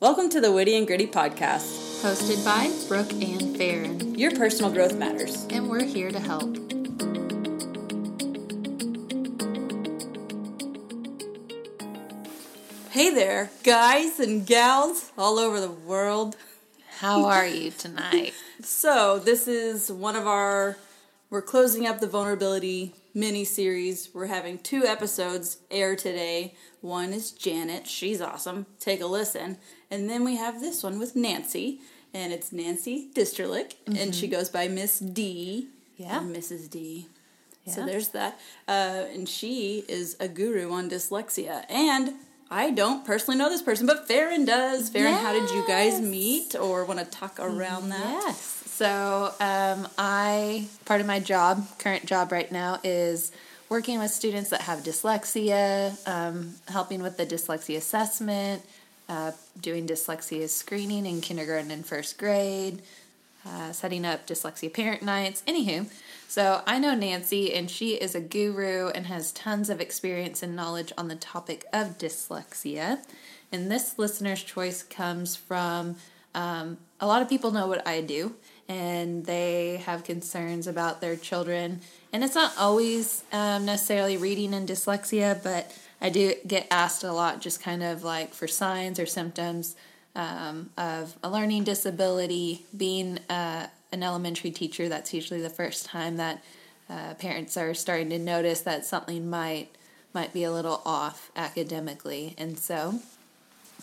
Welcome to the Witty and Gritty podcast. Hosted by Brooke and Farron. Your personal growth matters. And we're here to help. Hey there, guys and gals all over the world. How are you tonight? so, this is one of our, we're closing up the vulnerability mini series. We're having two episodes air today. One is Janet, she's awesome. Take a listen. And then we have this one with Nancy, and it's Nancy Disterlick, mm-hmm. and she goes by Miss D. Yeah. Mrs. D. Yeah. So there's that. Uh, and she is a guru on dyslexia. And I don't personally know this person, but Farron does. Farron, yes. how did you guys meet or want to talk around that? Yes. So, um, I, part of my job, current job right now, is working with students that have dyslexia, um, helping with the dyslexia assessment, uh, doing dyslexia screening in kindergarten and first grade, uh, setting up dyslexia parent nights. Anywho, so I know Nancy, and she is a guru and has tons of experience and knowledge on the topic of dyslexia. And this listener's choice comes from um, a lot of people know what I do, and they have concerns about their children. And it's not always um, necessarily reading and dyslexia, but I do get asked a lot just kind of like for signs or symptoms um, of a learning disability, being uh, an elementary teacher, that's usually the first time that uh, parents are starting to notice that something might might be a little off academically, and so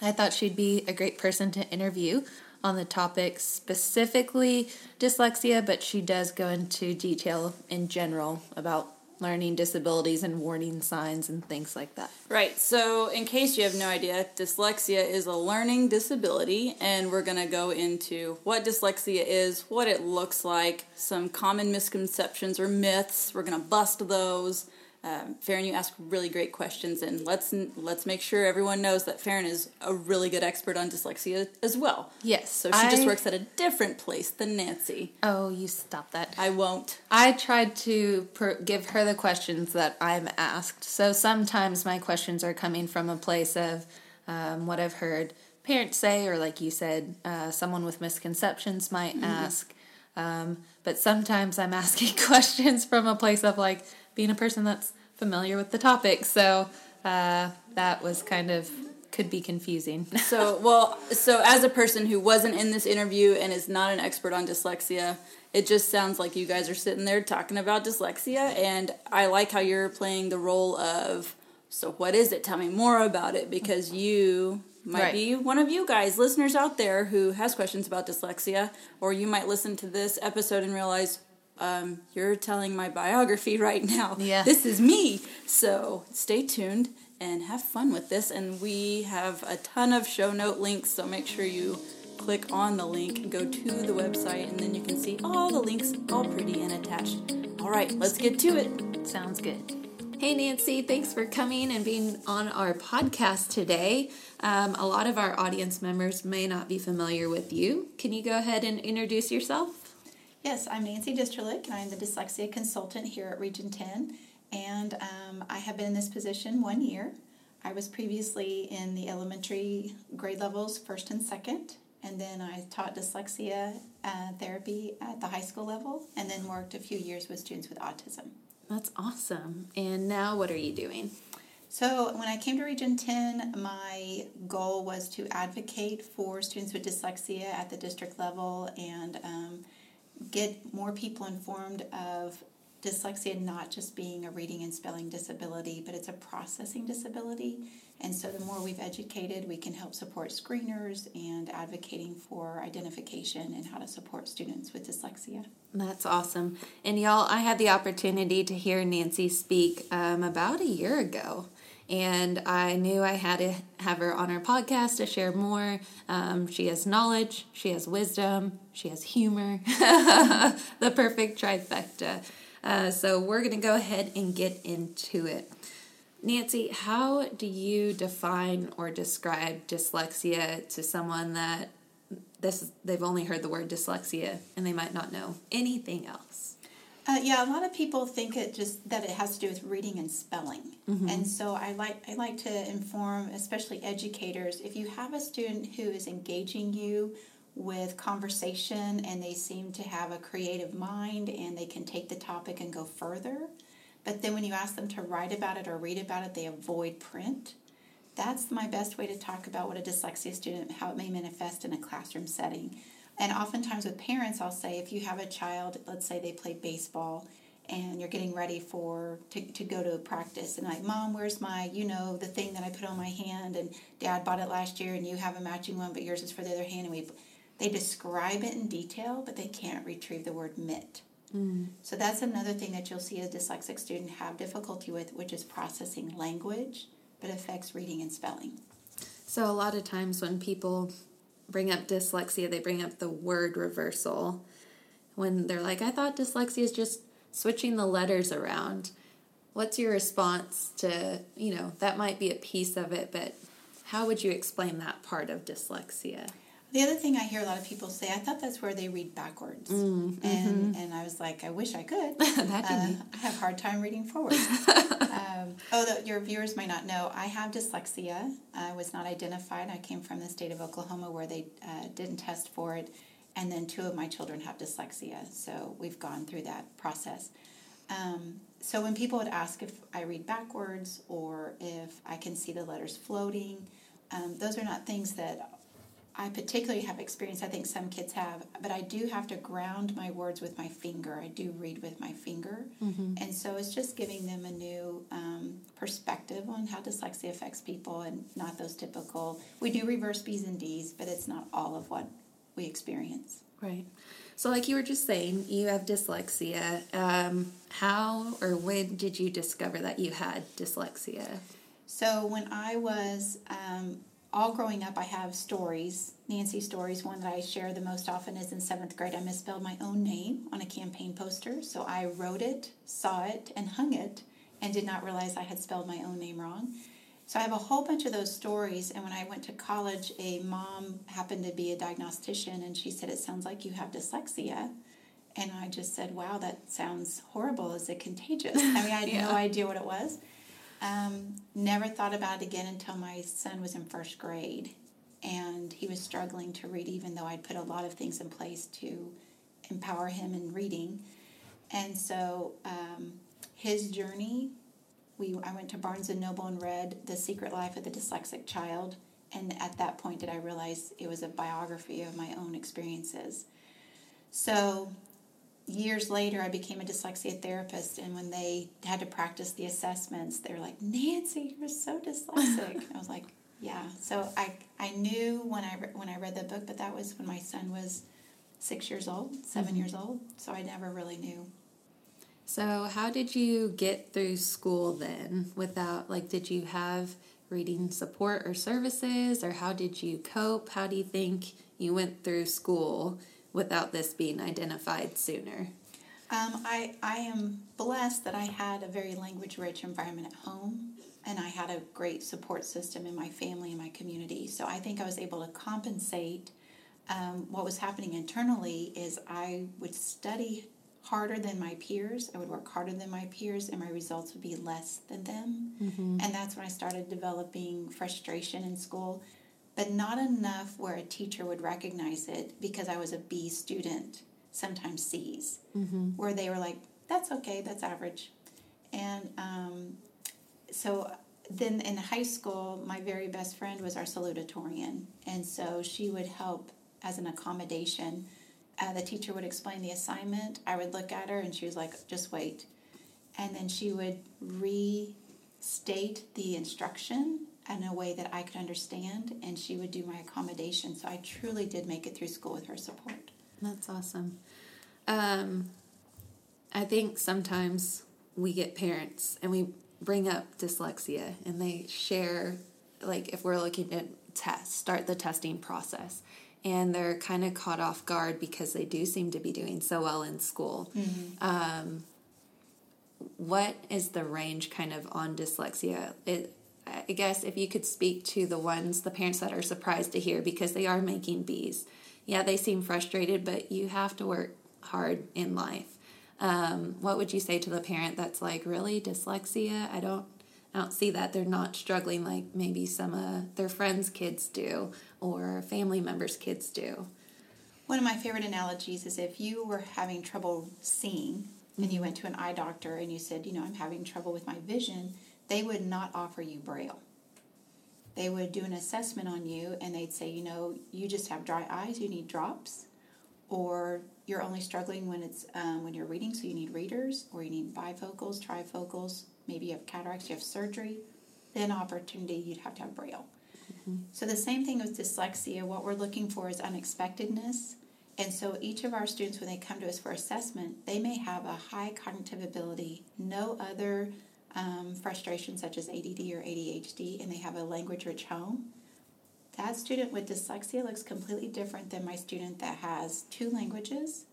I thought she'd be a great person to interview on the topic specifically dyslexia, but she does go into detail in general about learning disabilities and warning signs and things like that. Right. So, in case you have no idea, dyslexia is a learning disability, and we're going to go into what dyslexia is, what it looks like, some common misconceptions or myths. We're going to bust those. Um, Farron, you ask really great questions, and let's let's make sure everyone knows that Farron is a really good expert on dyslexia as well. Yes, so she I, just works at a different place than Nancy. Oh, you stop that! I won't. I tried to per- give her the questions that I'm asked. So sometimes my questions are coming from a place of um, what I've heard parents say, or like you said, uh, someone with misconceptions might mm-hmm. ask. Um, but sometimes I'm asking questions from a place of like being a person that's familiar with the topic. So uh, that was kind of could be confusing. so, well, so as a person who wasn't in this interview and is not an expert on dyslexia, it just sounds like you guys are sitting there talking about dyslexia and I like how you're playing the role of so what is it? Tell me more about it because you might right. be one of you guys, listeners out there who has questions about dyslexia or you might listen to this episode and realize, um, you're telling my biography right now. Yeah. This is me. So stay tuned and have fun with this. And we have a ton of show note links, so make sure you click on the link, go to the website, and then you can see all the links all pretty and attached. All right, let's get to it. Sounds good. Hey, Nancy, thanks for coming and being on our podcast today. Um, a lot of our audience members may not be familiar with you. Can you go ahead and introduce yourself? Yes, I'm Nancy Disterlick, and I'm the dyslexia consultant here at Region 10. And um, I have been in this position one year. I was previously in the elementary grade levels, first and second, and then I taught dyslexia uh, therapy at the high school level, and then worked a few years with students with autism. That's awesome. And now, what are you doing? So, when I came to Region 10, my goal was to advocate for students with dyslexia at the district level and um, get more people informed of dyslexia not just being a reading and spelling disability, but it's a processing disability. And so, the more we've educated, we can help support screeners and advocating for identification and how to support students with dyslexia. That's awesome. And y'all, I had the opportunity to hear Nancy speak um, about a year ago and I knew I had to have her on our podcast to share more. Um, she has knowledge, she has wisdom, she has humor, the perfect trifecta. Uh, so we're going to go ahead and get into it. Nancy, how do you define or describe dyslexia to someone that this they've only heard the word dyslexia and they might not know anything else? Uh, yeah, a lot of people think it just that it has to do with reading and spelling, and so I like I like to inform, especially educators, if you have a student who is engaging you with conversation and they seem to have a creative mind and they can take the topic and go further, but then when you ask them to write about it or read about it, they avoid print. That's my best way to talk about what a dyslexia student, how it may manifest in a classroom setting. And oftentimes with parents, I'll say if you have a child, let's say they play baseball and you're getting ready for to, to go to practice and like mom where's my you know the thing that i put on my hand and dad bought it last year and you have a matching one but yours is for the other hand and we they describe it in detail but they can't retrieve the word mitt. Mm. So that's another thing that you'll see a dyslexic student have difficulty with which is processing language but affects reading and spelling. So a lot of times when people bring up dyslexia, they bring up the word reversal. When they're like, I thought dyslexia is just switching the letters around. What's your response to, you know, that might be a piece of it, but how would you explain that part of dyslexia? The other thing I hear a lot of people say, I thought that's where they read backwards, Mm, and and I was like, I wish I could. mm-hmm. That Uh, I have a hard time reading forward. um, oh, the, your viewers might not know, I have dyslexia. I was not identified. I came from the state of Oklahoma where they uh, didn't test for it, and then two of my children have dyslexia. So we've gone through that process. Um, so when people would ask if I read backwards or if I can see the letters floating, um, those are not things that I particularly have experience. I think some kids have, but I do have to ground my words with my finger. I do read with my finger, and so it's just giving them a new um, perspective on how dyslexia affects people, and not those typical. We do reverse B's and D's, but it's not all of what we experience. Right. So, like you were just saying, you have dyslexia. Um, how or when did you discover that you had dyslexia? So when I was um, all growing up, I have stories, Nancy stories. One that I share the most often is in seventh grade. I misspelled my own name on a campaign poster, so I wrote it, saw it, and hung it, and did not realize I had spelled my own name wrong. So I have a whole bunch of those stories. And when I went to college, a mom happened to be a diagnostician, and she said, "It sounds like you have dyslexia." And I just said, "Wow, that sounds horrible. Is it contagious?" I mean, I had no idea what it was. Um, never thought about it again until my son was in first grade, and he was struggling to read, even though I'd put a lot of things in place to empower him in reading. And so um, his journey, we I went to Barnes and Noble and read The Secret Life of the Dyslexic Child, and at that point did I realize it was a biography of my own experiences. So years later, I became a dyslexia therapist, and when they had to practice the assessments, they were like, "Nancy, you're so dyslexic." I was like, "Yeah." So I I knew when I re- when I read the book, but that was when my son was six years old, 7 mm-hmm. years old. So I never really knew. So, how did you get through school then without, like, did you have reading support or services, or how did you cope? How do you think you went through school without this being identified sooner? Um, I, I am blessed that I had a very language rich environment at home and I had a great support system in my family and my community. So I think I was able to compensate. Um, what was happening internally is I would study harder than my peers, I would work harder than my peers, and my results would be less than them. And that's when I started developing frustration in school, but not enough where a teacher would recognize it because I was a B student, sometimes C's where they were like, "That's okay, that's average," and um, so then in high school, my very best friend was our salutatorian, and so she would help as an accommodation. Uh, the teacher would explain the assignment. I would look at her, and she was like, "Just wait," and then she would restate the instruction in a way that I could understand, and she would do my accommodation. So I truly did make it through school with her support. That's awesome. Um, I think sometimes we get parents and we bring up dyslexia and they share, like, if we're looking at test, start the testing process, and they're kind of caught off guard because they do seem to be doing so well in school. Um, what is the range kind of on dyslexia? It, I guess if you could speak to the ones, the parents that are surprised to hear because they are making B's. Yeah, they seem frustrated, but you have to work hard in life. Um, what would you say to the parent that's like, really dyslexia? I don't, I don't see that. They're not struggling like maybe some of their friends' kids do or family members' kids do. One of my favorite analogies is if you were having trouble seeing and you went to an eye doctor and you said, you know, I'm having trouble with my vision, they would not offer you braille. They would do an assessment on you and they'd say, you know, you just have dry eyes, you need drops, or you're only struggling when it's um, when you're reading, so you need readers, or you need bifocals, trifocals. Maybe you have cataracts, you have surgery. Then opportunity, you'd have to have braille. So the same thing with dyslexia. What we're looking for is unexpectedness. And so each of our students, when they come to us for assessment, they may have a high cognitive ability, no other um, frustrations such as ADD or ADHD, and they have a language rich home. That student with dyslexia looks completely different than my student that has two languages,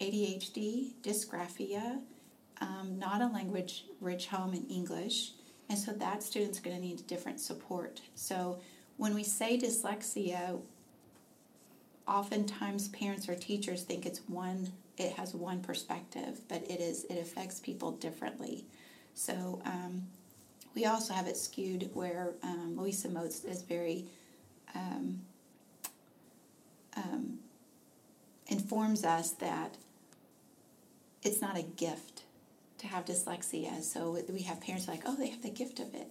ADHD, dysgraphia, um, not a language rich home in English. And so that student's going to need different support. So when we say dyslexia, oftentimes parents or teachers think it's one it has one perspective but it is it affects people differently so um, we also have it skewed where um, louisa moats is very um, um, informs us that it's not a gift to have dyslexia so we have parents like oh they have the gift of it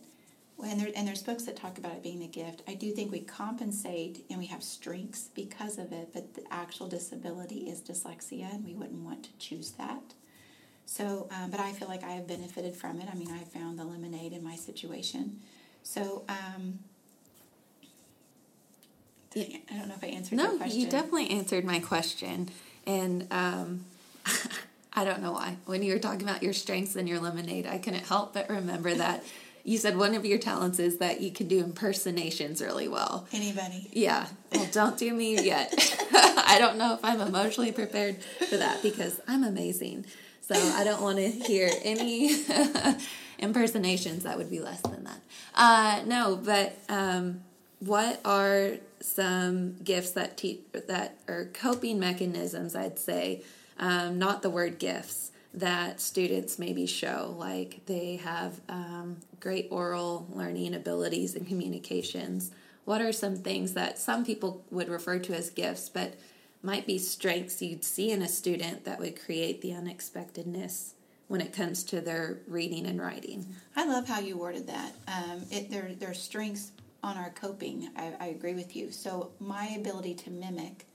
and, there, and there's books that talk about it being a gift. I do think we compensate and we have strengths because of it, but the actual disability is dyslexia, and we wouldn't want to choose that. So, um, but I feel like I have benefited from it. I mean, I found the lemonade in my situation. So, um, I don't know if I answered no, your question. you definitely answered my question. And um, I don't know why. When you were talking about your strengths and your lemonade, I couldn't help but remember that you said one of your talents is that you can do impersonations really well. Anybody? Yeah. Well, don't do me yet. I don't know if I'm emotionally prepared for that because I'm amazing. So I don't want to hear any impersonations. That would be less than that. Uh, no, but um, what are some gifts that te- that are coping mechanisms? I'd say, um, not the word gifts that students maybe show, like they have um, great oral learning abilities and communications. What are some things that some people would refer to as gifts, but might be strengths you'd see in a student that would create the unexpectedness when it comes to their reading and writing? I love how you worded that. Um, it, there are strengths on our coping. I, I agree with you. So my ability to mimic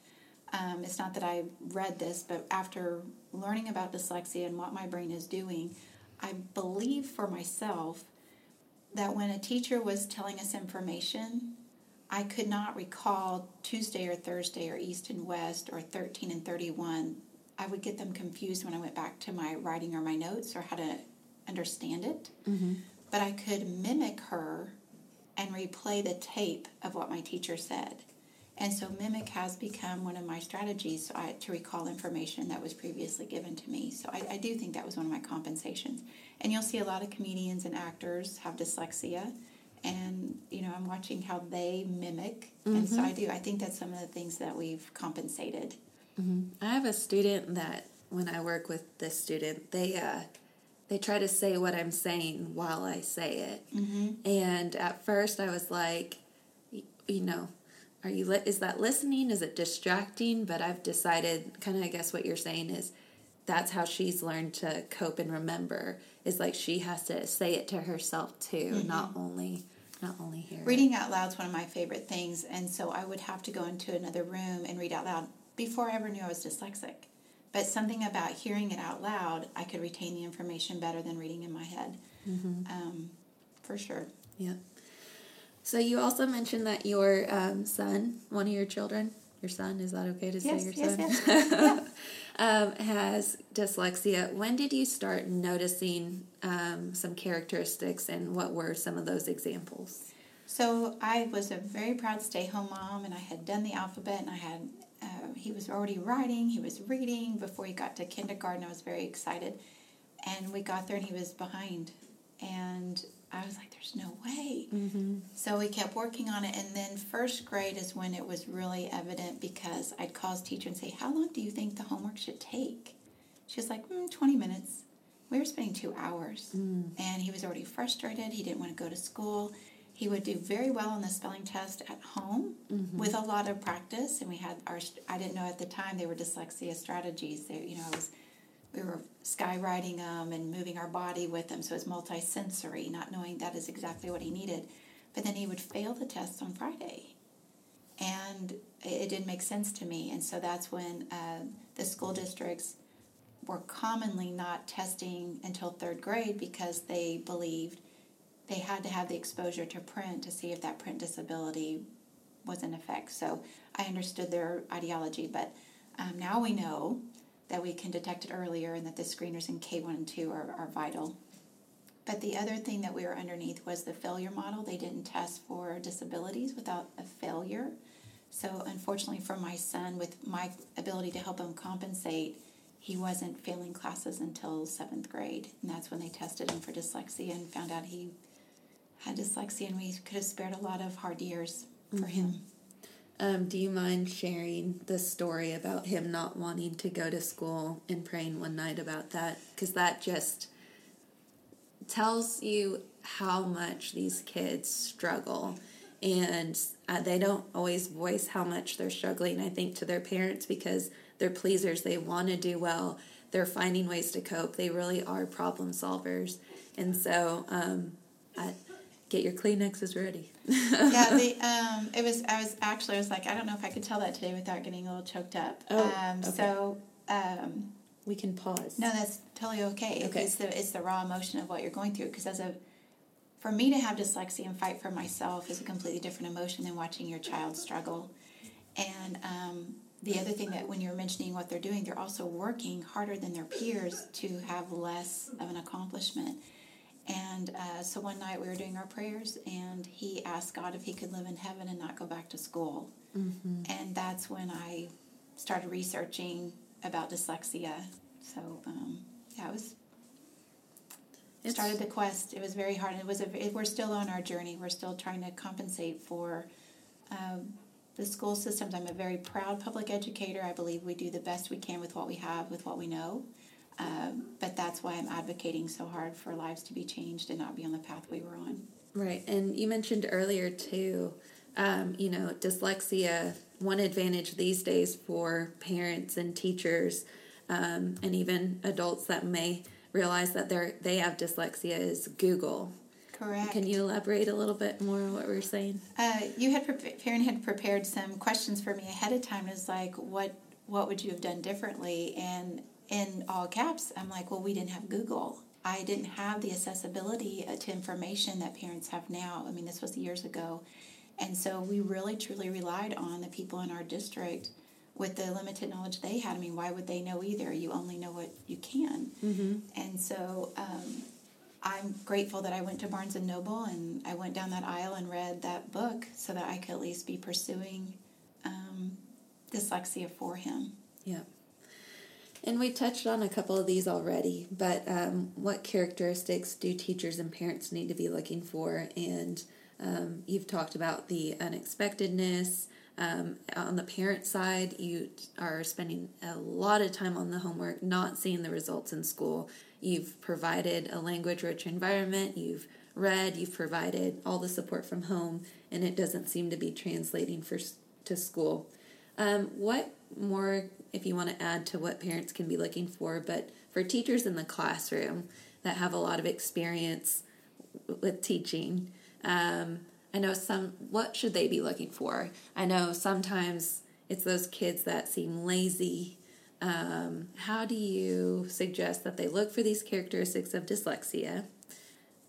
um, it's not that I read this, but after learning about dyslexia and what my brain is doing, I believe for myself that when a teacher was telling us information, I could not recall Tuesday or Thursday or East and West or 13 and 31. I would get them confused when I went back to my writing or my notes or how to understand it. Mm-hmm. But I could mimic her and replay the tape of what my teacher said. And so Mimic has become one of my strategies to recall information that was previously given to me. So I, I, do think that was one of my compensations. And you'll see a lot of comedians and actors have dyslexia. And, you know, I'm watching how they mimic. Mm-hmm. And so I do. I think that's some of the things that we've compensated. Mm-hmm. I have a student that when I work with this student, they, uh, they try to say what I'm saying while I say it. Mm-hmm. And at first I was like, you know, are you li- is that listening is it distracting but i've decided kind of i guess what you're saying is that's how she's learned to cope and remember is like she has to say it to herself too mm-hmm. not only not only hear reading out loud is one of my favorite things and so i would have to go into another room and read out loud before i ever knew i was dyslexic but something about hearing it out loud i could retain the information better than reading in my head mm-hmm. um, for sure yeah so you also mentioned that your um, son, one of your children, your son, is that okay to yes, say your yes, son? Yes. um, has dyslexia. When did you start noticing um, some characteristics, and what were some of those examples? So I was a very proud stay-home mom, and I had done the alphabet, and I had uh, he was already writing, he was reading before he got to kindergarten. I was very excited, and we got there, and he was behind, and I was like, there's no way. Mm-hmm. So we kept working on it. And then first grade is when it was really evident because I'd call his teacher and say, How long do you think the homework should take? She was like, mm, 20 minutes. We were spending two hours. And he was already frustrated. He didn't want to go to school. He would do very well on the spelling test at home with a lot of practice. And we had our, I didn't know at the time they were dyslexia strategies. They, you know, I was, we were skywriting them and moving our body with them. So it was multi-sensory, not knowing that is exactly what he needed. But then he would fail the test on Friday and it didn't make sense to me. And so that's when uh, the school districts were commonly not testing until third grade because they believed they had to have the exposure to print to see if that print disability was in effect. So I understood their ideology, but um, now we know that we can detect it earlier and that the screeners in K1 and 2 are, are vital. But the other thing that we were underneath was the failure model. They didn't test for disabilities without a failure. So, unfortunately, for my son, with my ability to help him compensate, he wasn't failing classes until seventh grade. And that's when they tested him for dyslexia and found out he had dyslexia, and we could have spared a lot of hard years for him. Mm-hmm. Um, do you mind sharing the story about him not wanting to go to school and praying one night about that? Because that just tells you how much these kids struggle. And uh, they don't always voice how much they're struggling, I think, to their parents because they're pleasers. They want to do well. They're finding ways to cope. They really are problem solvers. And so, um, I, get your Kleenexes ready. yeah, the um, it was. I was actually. I was like, I don't know if I could tell that today without getting a little choked up. Oh, um, okay. So, um, we can pause. no, that's totally okay. Okay. It's the it's the raw emotion of what you're going through. Because as a, for me to have dyslexia and fight for myself is a completely different emotion than watching your child struggle. And um, the other thing that when you're mentioning what they're doing, they're also working harder than their peers to have less of an accomplishment. And uh, so one night we were doing our prayers, and he asked God if he could live in heaven and not go back to school. And that's when I started researching about dyslexia. So um, yeah, it was It's- started the quest. It was very hard. It was a, it, we're still on our journey. We're still trying to compensate for um, the school systems. I'm a very proud public educator. I believe we do the best we can with what we have, with what we know. Um, but that's why I'm advocating so hard for lives to be changed and not be on the path we were on. Right, and you mentioned earlier too, um, you know, dyslexia. One advantage these days for parents and teachers, um, and even adults that may realize that they they have dyslexia is Google. Correct. Can you elaborate a little bit more on what we are saying? Uh, you had pre- Farron had prepared some questions for me ahead of time. It's like, what what would you have done differently? And in all caps, I'm like, well, we didn't have Google. I didn't have the accessibility uh, to information that parents have now. I mean, this was years ago, and so we really truly relied on the people in our district with the limited knowledge they had. I mean, why would they know either? You only know what you can, and so. Um, I'm grateful that I went to Barnes and Noble and I went down that aisle and read that book so that I could at least be pursuing um, dyslexia for him. Yeah. And we touched on a couple of these already, but um, what characteristics do teachers and parents need to be looking for? And um, you've talked about the unexpectedness. Um, on the parent side, you are spending a lot of time on the homework, not seeing the results in school. You've provided a language rich environment, you've read, you've provided all the support from home, and it doesn't seem to be translating for, to school. Um, what more, if you want to add to what parents can be looking for, but for teachers in the classroom that have a lot of experience with teaching, um, I know some, what should they be looking for? I know sometimes it's those kids that seem lazy. Um, how do you suggest that they look for these characteristics of dyslexia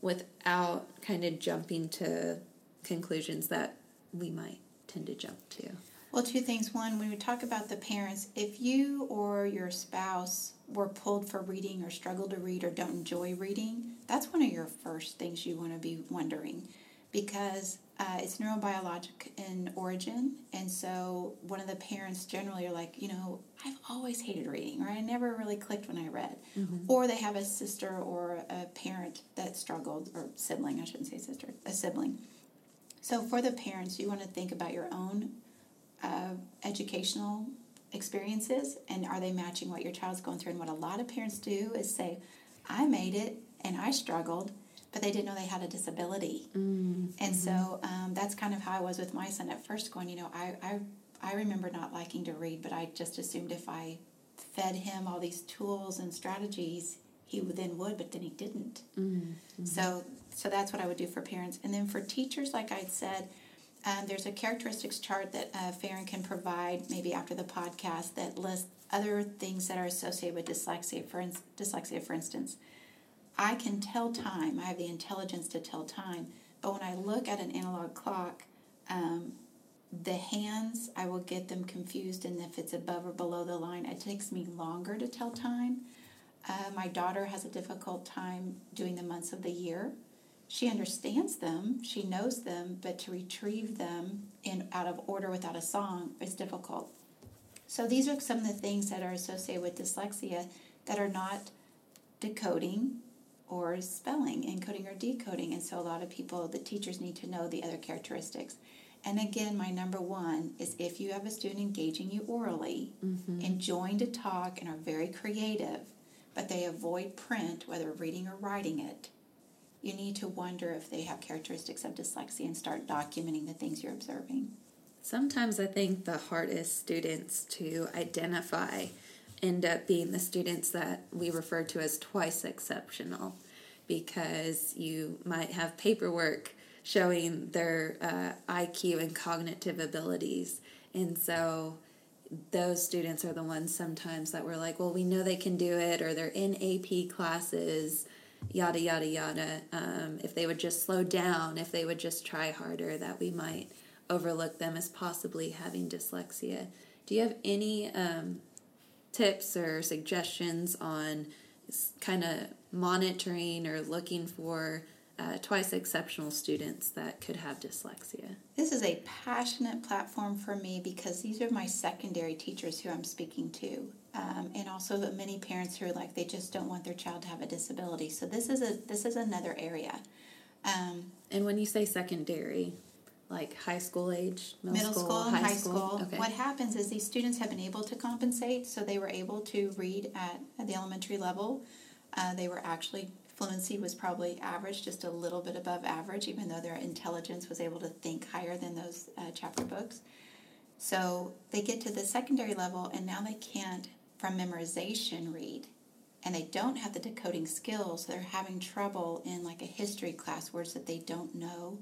without kind of jumping to conclusions that we might tend to jump to? Well, two things. One, when we talk about the parents, if you or your spouse were pulled for reading or struggle to read or don't enjoy reading, that's one of your first things you want to be wondering because uh, it's neurobiologic in origin. And so one of the parents generally are like, you know, I've always hated reading, or I never really clicked when I read. Or they have a sister or a parent that struggled, or sibling, I shouldn't say sister, a sibling. So for the parents, you want to think about your own uh, educational experiences and are they matching what your child's going through? And what a lot of parents do is say, I made it and I struggled, but they didn't know they had a disability. Mm-hmm. And so um, that's kind of how I was with my son at first, going, you know, I, I, I remember not liking to read, but I just assumed if I fed him all these tools and strategies, he then would, but then he didn't. Mm-hmm. So, so that's what I would do for parents. And then for teachers, like I said, um, there's a characteristics chart that uh, Farron can provide maybe after the podcast that lists other things that are associated with dyslexia. For in- dyslexia, for instance, I can tell time. I have the intelligence to tell time. But when I look at an analog clock, um, the hands I will get them confused, and if it's above or below the line, it takes me longer to tell time. Uh, my daughter has a difficult time doing the months of the year. She understands them, she knows them, but to retrieve them in out of order without a song is difficult. So these are some of the things that are associated with dyslexia that are not decoding or spelling, encoding or decoding. And so a lot of people, the teachers need to know the other characteristics. And again, my number one is if you have a student engaging you orally, mm-hmm. enjoying to talk, and are very creative, but they avoid print, whether reading or writing it, you need to wonder if they have characteristics of dyslexia and start documenting the things you're observing. Sometimes I think the hardest students to identify end up being the students that we refer to as twice exceptional because you might have paperwork showing their uh, IQ and cognitive abilities. And so those students are the ones sometimes that we're like, well, we know they can do it, or they're in AP classes, yada, yada, yada. Um, if they would just slow down, if they would just try harder, that we might overlook them as possibly having dyslexia. Do you have any um, tips or suggestions on kind of monitoring or looking for uh, twice exceptional students that could have dyslexia. This is a passionate platform for me because these are my secondary teachers who I'm speaking to, um, and also the many parents who are like they just don't want their child to have a disability. So this is a this is another area. Um, and when you say secondary, like high school age, middle, middle school, school, high, high school. school. Okay. What happens is these students have been able to compensate, so they were able to read at, at the elementary level. Uh, they were actually fluency was probably average, just a little bit above average, even though their intelligence was able to think higher than those uh, chapter books. So they get to the secondary level, and now they can't, from memorization, read. And they don't have the decoding skills. So they're having trouble in like a history class, words that they don't know,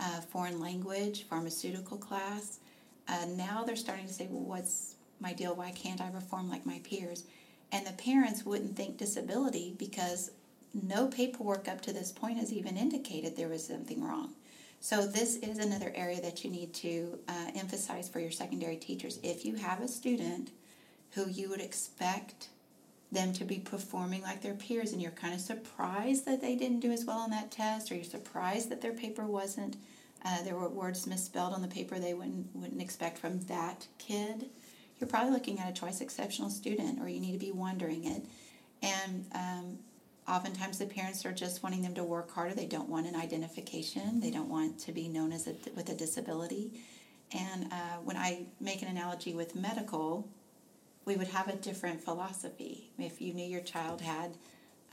uh, foreign language, pharmaceutical class. Uh, now they're starting to say, well, what's my deal? Why can't I perform like my peers? And the parents wouldn't think disability because no paperwork up to this point has even indicated there was something wrong. So, this is another area that you need to uh, emphasize for your secondary teachers. If you have a student who you would expect them to be performing like their peers, and you're kind of surprised that they didn't do as well on that test, or you're surprised that their paper wasn't, uh, there were words misspelled on the paper they wouldn't, wouldn't expect from that kid, you're probably looking at a twice exceptional student, or you need to be wondering it. And um, oftentimes the parents are just wanting them to work harder. They don't want an identification. They don't want to be known as a, with a disability. And uh, when I make an analogy with medical, we would have a different philosophy. If you knew your child had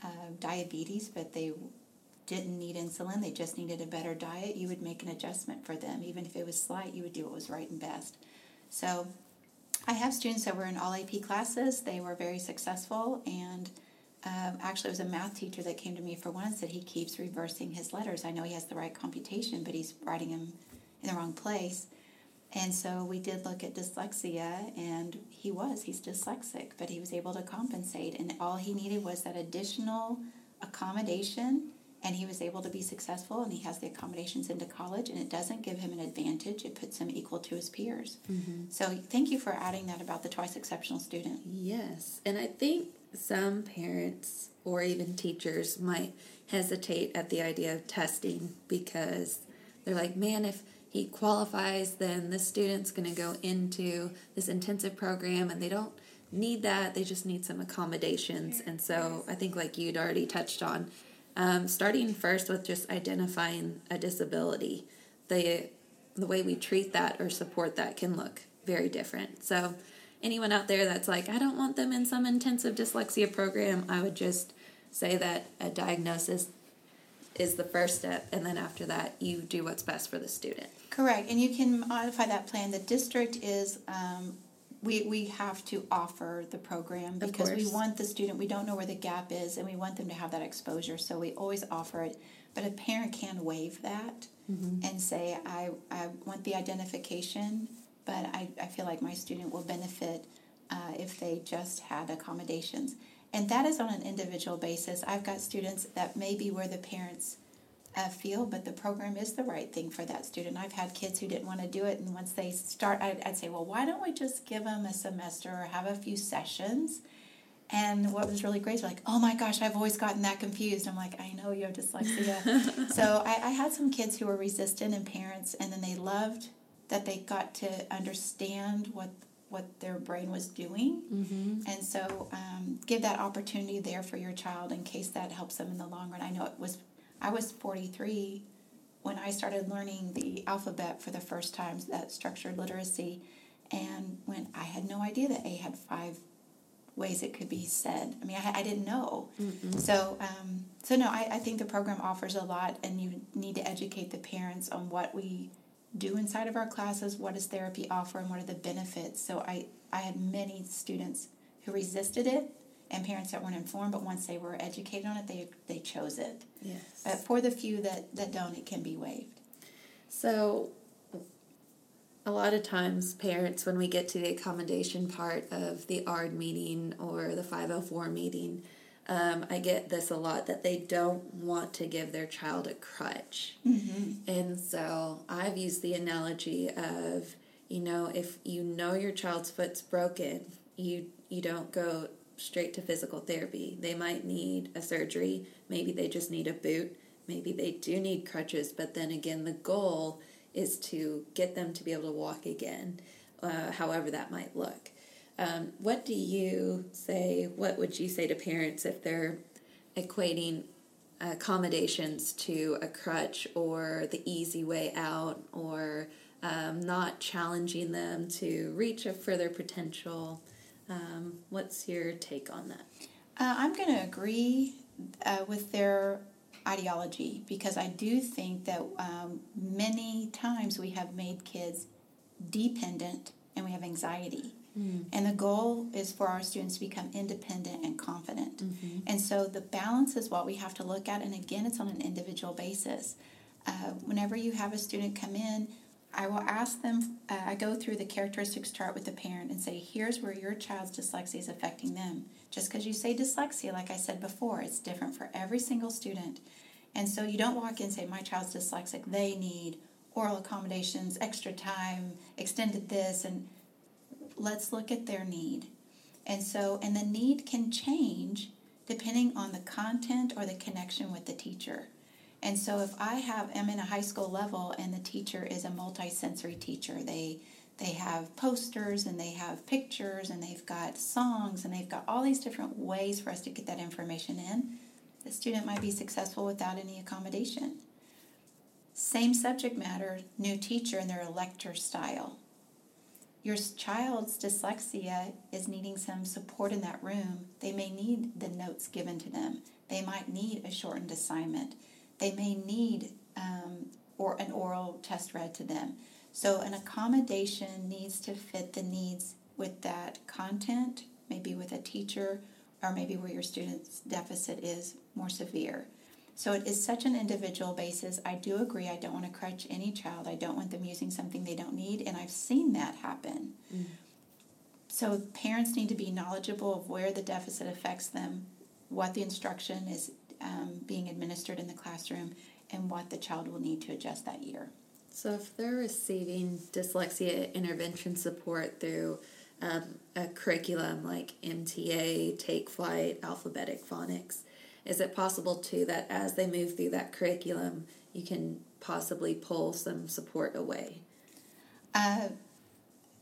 uh, diabetes, but they didn't need insulin, they just needed a better diet, you would make an adjustment for them. Even if it was slight, you would do what was right and best. So I have students that were in all AP classes. They were very successful and um, actually, it was a math teacher that came to me for one and said he keeps reversing his letters. I know he has the right computation, but he's writing them in the wrong place. And so we did look at dyslexia, and he was, he's dyslexic, but he was able to compensate. And all he needed was that additional accommodation, and he was able to be successful. And he has the accommodations into college, and it doesn't give him an advantage, it puts him equal to his peers. Mm-hmm. So thank you for adding that about the twice exceptional student. Yes. And I think some parents or even teachers might hesitate at the idea of testing because they're like, man, if he qualifies, then this student's going to go into this intensive program and they don't need that. They just need some accommodations. And so I think, like you'd already touched on, um, starting first with just identifying a disability, the the way we treat that or support that can look very different. So anyone out there that's like, I don't want them in some intensive dyslexia program, I would just say that a diagnosis is the first step, and then after that, you do what's best for the student. Correct, and you can modify that plan. The district is, um, we, we have to offer the program because we course. want the student, we don't know where the gap is, and we want them to have that exposure, so we always offer it. But a parent can waive that and say, I, I want the identification, but I, I feel like my student will benefit uh, if they just had accommodations. And that is on an individual basis. I've got students that may be where the parents uh, feel, but the program is the right thing for that student. I've had kids who didn't want to do it, and once they start, I'd, I'd say, well, why don't we just give them a semester or have a few sessions? And what was really great is like, oh my gosh, I've always gotten that confused. I'm like, I know you have dyslexia. so I, I had some kids who were resistant and parents, and then they loved that they got to understand what what their brain was doing. And so um, give that opportunity there for your child in case that helps them in the long run. I know it was, I was 43 when I started learning the alphabet for the first time, that structured literacy, and when I had no idea that A had five ways it could be said. I mean, I, I didn't know. So, um, so no, I, I think the program offers a lot, and you need to educate the parents on what we do inside of our classes, what does therapy offer, and what are the benefits. So, I, I had many students who resisted it, and parents that weren't informed, but once they were educated on it, they they chose it. Yes. But for the few that, that don't, it can be waived. So, a lot of times, parents, when we get to the accommodation part of the ARD meeting or the 504 meeting, um, I get this a lot that they don't want to give their child a crutch. And so, I've used the analogy of, you know, if you know your child's foot's broken, you you don't go straight to physical therapy. They might need a surgery, maybe they just need a boot, maybe they do need crutches, but then again, the goal is to get them to be able to walk again, uh, however that might look. Um, what do you say? What would you say to parents if they're equating accommodations to a crutch or the easy way out or um, not challenging them to reach a further potential? Um, what's your take on that? Uh, I'm going to agree uh, with their ideology because I do think that um, many times we have made kids dependent and we have anxiety. And the goal is for our students to become independent and confident. And so the balance is what we have to look at. And again, it's on an individual basis. Uh, whenever you have a student come in, I will ask them, uh, I go through the characteristics chart with the parent and say, here's where your child's dyslexia is affecting them. Just because you say dyslexia, like I said before, it's different for every single student. And so you don't walk in and say, my child's dyslexic, they need oral accommodations, extra time, extended this, and let's look at their need. And so, and the need can change depending on the content or the connection with the teacher. And so, if I have am in a high school level and the teacher is a multisensory teacher, they they have posters and they have pictures and they've got songs and they've got all these different ways for us to get that information in. The student might be successful without any accommodation. Same subject matter, new teacher, and their lecture style your child's dyslexia is needing some support in that room, they may need the notes given to them. They might need a shortened assignment. They may need um, or an oral test read to them. So an accommodation needs to fit the needs with that content, maybe with a teacher, or maybe where your student's deficit is more severe. So it is such an individual basis. I do agree. I don't want to crutch any child. I don't want them using something they don't need, and I've seen that happen. So parents need to be knowledgeable of where the deficit affects them, what the instruction is um, being administered in the classroom, and what the child will need to adjust that year. So, if they're receiving dyslexia intervention support through um, a curriculum like MTA, Take Flight, Alphabetic Phonics, is it possible too that as they move through that curriculum, you can possibly pull some support away? Uh,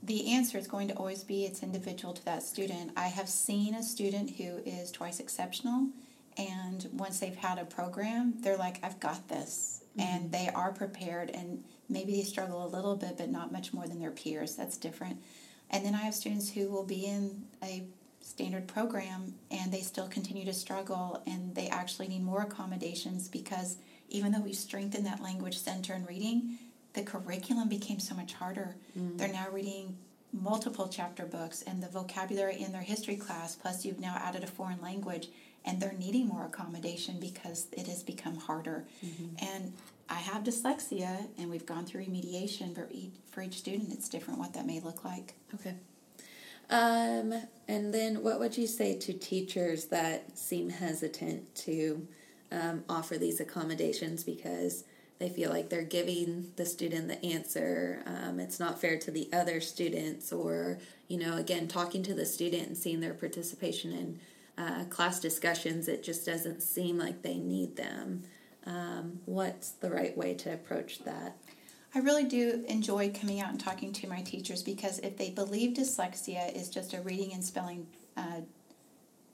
the answer is going to always be it's individual to that student. I have seen a student who is twice exceptional, and once they've had a program, they're like, I've got this. And they are prepared, and maybe they struggle a little bit, but not much more than their peers. That's different. And then I have students who will be in a standard program and they still continue to struggle and they actually need more accommodations because even though we strengthened that language center and reading, the curriculum became so much harder. Mm. They're now reading multiple chapter books and the vocabulary in their history class, plus you've now added a foreign language and they're needing more accommodation because it has become harder. Mm-hmm. And I have dyslexia, and we've gone through remediation, but each, for each student, it's different what that may look like. Okay. Um, and then what would you say to teachers that seem hesitant to um, offer these accommodations because they feel like they're giving the student the answer? Um, it's not fair to the other students, or, you know, again, talking to the student and seeing their participation in uh, class discussions, it just doesn't seem like they need them. Um, what's the right way to approach that? I really do enjoy coming out and talking to my teachers because if they believe dyslexia is just a reading and spelling uh,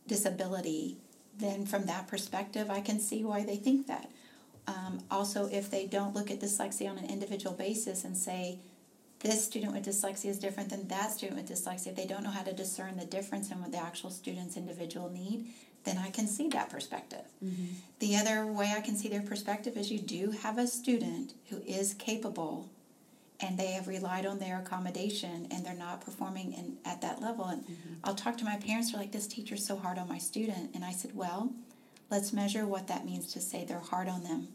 disability, then from that perspective, I can see why they think that. Um, also, if they don't look at dyslexia on an individual basis and say, this student with dyslexia is different than that student with dyslexia, if they don't know how to discern the difference in what the actual student's individual need, then I can see that perspective. Mm-hmm. The other way I can see their perspective is you do have a student who is capable and they have relied on their accommodation and they're not performing in, at that level. And mm-hmm. I'll talk to my parents, they're like, this teacher's so hard on my student. And I said, well, let's measure what that means to say they're hard on them.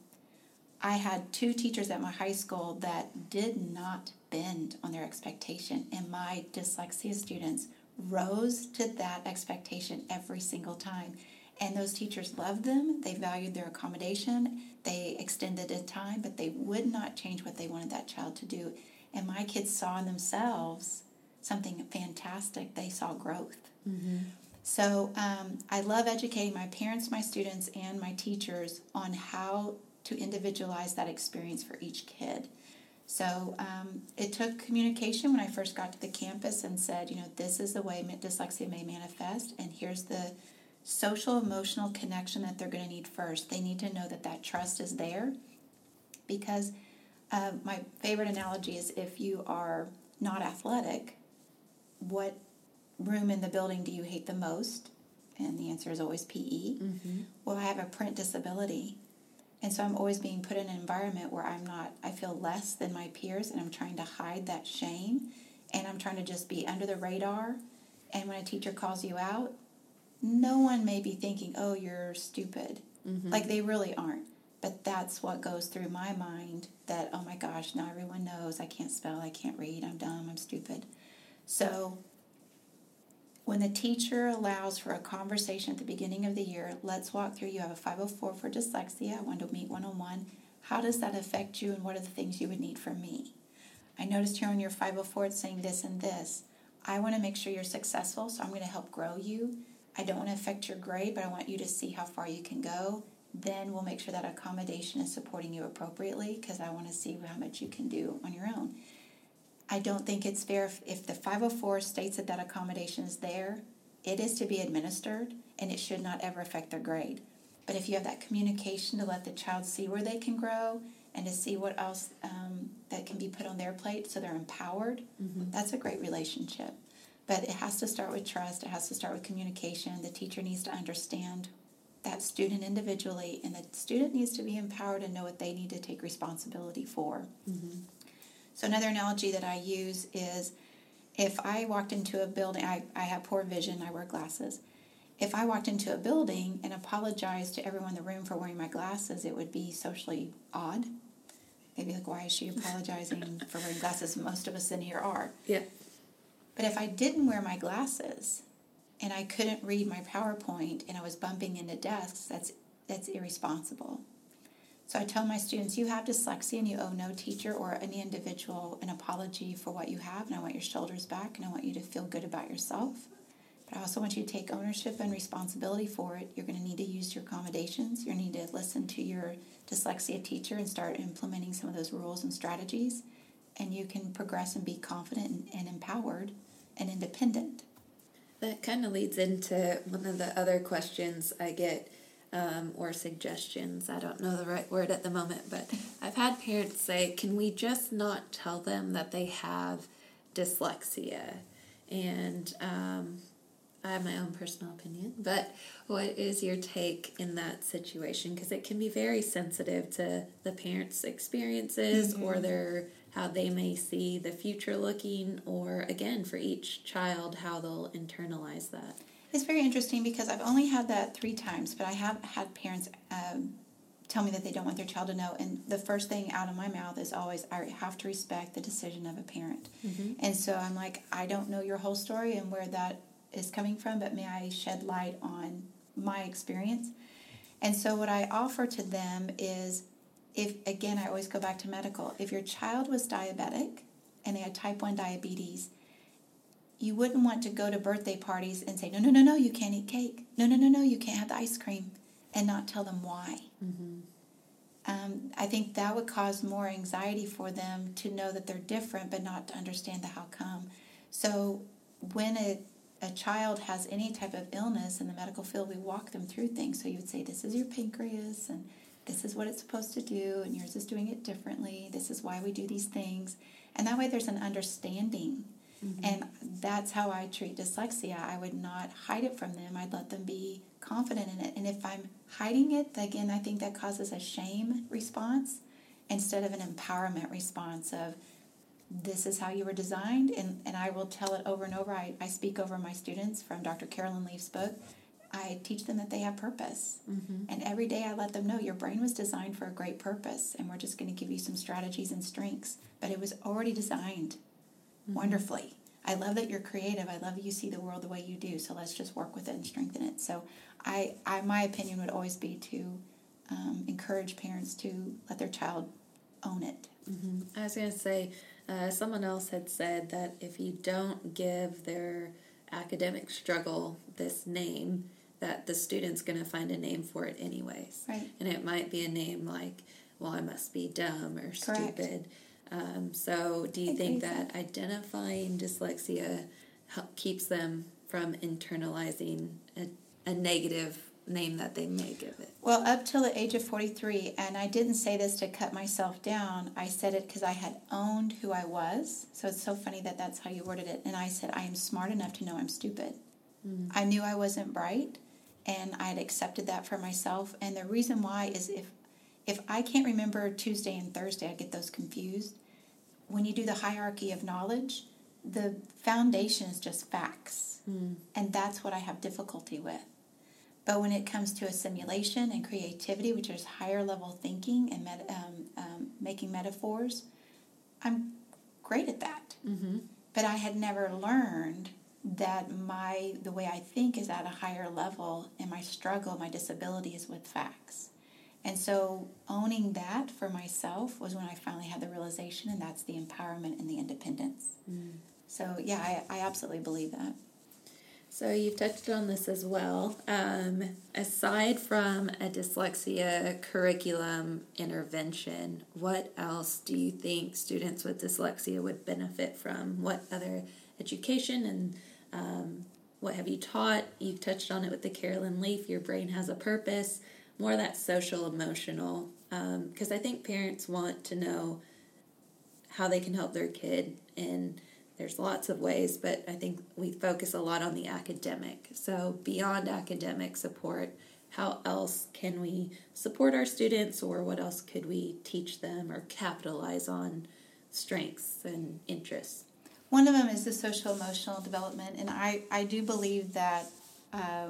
I had two teachers at my high school that did not bend on their expectation, and my dyslexia students rose to that expectation every single time. And those teachers loved them, they valued their accommodation, they extended the time, but they would not change what they wanted that child to do. And my kids saw in themselves something fantastic, they saw growth. Mm-hmm. So um, I love educating my parents, my students, and my teachers on how to individualize that experience for each kid. So um, it took communication when I first got to the campus and said, you know, this is the way dyslexia may manifest, and here's the social emotional connection that they're going to need first. They need to know that that trust is there because uh, my favorite analogy is if you are not athletic, what room in the building do you hate the most? And the answer is always PE. Mm-hmm. Well, I have a print disability. And so I'm always being put in an environment where I'm not, I feel less than my peers and I'm trying to hide that shame and I'm trying to just be under the radar. And when a teacher calls you out, no one may be thinking, oh, you're stupid. Mm-hmm. Like they really aren't. But that's what goes through my mind that, oh my gosh, now everyone knows I can't spell, I can't read, I'm dumb, I'm stupid. So when the teacher allows for a conversation at the beginning of the year, let's walk through. You have a 504 for dyslexia, I want to meet one on one. How does that affect you, and what are the things you would need from me? I noticed here on your 504 it's saying this and this. I want to make sure you're successful, so I'm going to help grow you. I don't want to affect your grade, but I want you to see how far you can go. Then we'll make sure that accommodation is supporting you appropriately because I want to see how much you can do on your own. I don't think it's fair if, if the 504 states that that accommodation is there, it is to be administered and it should not ever affect their grade. But if you have that communication to let the child see where they can grow and to see what else um, that can be put on their plate so they're empowered, mm-hmm. that's a great relationship. But it has to start with trust, it has to start with communication. The teacher needs to understand that student individually, and the student needs to be empowered and know what they need to take responsibility for. Mm-hmm. So another analogy that I use is if I walked into a building, I, I have poor vision, I wear glasses. If I walked into a building and apologized to everyone in the room for wearing my glasses, it would be socially odd. They'd be like, why is she apologizing for wearing glasses? Most of us in here are. Yeah. But if I didn't wear my glasses and I couldn't read my PowerPoint and I was bumping into desks, that's that's irresponsible. So I tell my students, you have dyslexia and you owe no teacher or any individual an apology for what you have, and I want your shoulders back and I want you to feel good about yourself. But I also want you to take ownership and responsibility for it. You're going to need to use your accommodations. You're going to need to listen to your dyslexia teacher and start implementing some of those rules and strategies. And you can progress and be confident and, and empowered and independent. That kind of leads into one of the other questions I get um, or suggestions. I don't know the right word at the moment, but I've had parents say, can we just not tell them that they have dyslexia? And um, I have my own personal opinion, but what is your take in that situation? Because it can be very sensitive to the parents' experiences mm-hmm. or their how they may see the future looking, or again for each child how they'll internalize that. It's very interesting because I've only had that three times, but I have had parents um, tell me that they don't want their child to know. And the first thing out of my mouth is always, I have to respect the decision of a parent. Mm-hmm. And so I'm like, I don't know your whole story and where that is coming from, but may I shed light on my experience? And so what I offer to them is if, again, I always go back to medical, if your child was diabetic and they had type 1 diabetes, you wouldn't want to go to birthday parties and say, no, no, no, no, you can't eat cake. No, no, no, no, you can't have the ice cream and not tell them why. Mm-hmm. Um, I think that would cause more anxiety for them to know that they're different, but not to understand the how come. So when a, a child has any type of illness in the medical field, we walk them through things. So you would say, This is your pancreas, and this is what it's supposed to do, and yours is doing it differently. This is why we do these things. And that way there's an understanding. Mm-hmm. And that's how I treat dyslexia. I would not hide it from them, I'd let them be confident in it. And if I'm hiding it, again, I think that causes a shame response instead of an empowerment response of this is how you were designed. And, and I will tell it over and over. I, I speak over my students from Dr. Carolyn Leaf's book. I teach them that they have purpose. Mm-hmm. And every day I let them know your brain was designed for a great purpose. And we're just going to give you some strategies and strengths. But it was already designed mm-hmm. wonderfully. I love that you're creative. I love that you see the world the way you do. So let's just work with it and strengthen it. So I, I my opinion would always be to um, encourage parents to let their child own it. Mm-hmm. I was going to say, uh, someone else had said that if you don't give their academic struggle this name, that the student's going to find a name for it anyways. Right. And it might be a name like, well, I must be dumb or Correct. stupid. Um, so, do you think that identifying dyslexia help, keeps them from internalizing a, a negative name that they may give it? Well, up till the age of 43, and I didn't say this to cut myself down, I said it because I had owned who I was. So it's so funny that that's how you worded it. And I said, I am smart enough to know I'm stupid. Mm. I knew I wasn't bright, and I had accepted that for myself. And the reason why is if if I can't remember Tuesday and Thursday, I get those confused when you do the hierarchy of knowledge, the foundation is just facts. Mm. And that's what I have difficulty with. But when it comes to assimilation and creativity, which is higher level thinking and met, um, um, making metaphors, I'm great at that. Mm-hmm. But I had never learned that my the way I think is at a higher level, and my struggle, my disability is with facts. And so owning that for myself was when I finally had the realization, and that's the empowerment and the independence. Mm. So, yeah, I, I absolutely believe that. So, you've touched on this as well. Um, aside from a dyslexia curriculum intervention, what else do you think students with dyslexia would benefit from? What other education and um, what have you taught? You've touched on it with the Carolyn Leaf, Your Brain Has a Purpose more that social emotional because um, I think parents want to know how they can help their kid and there's lots of ways but I think we focus a lot on the academic. So beyond academic support how else can we support our students or what else could we teach them or capitalize on strengths and interests? One of them is the social emotional development and I, I do believe that uh,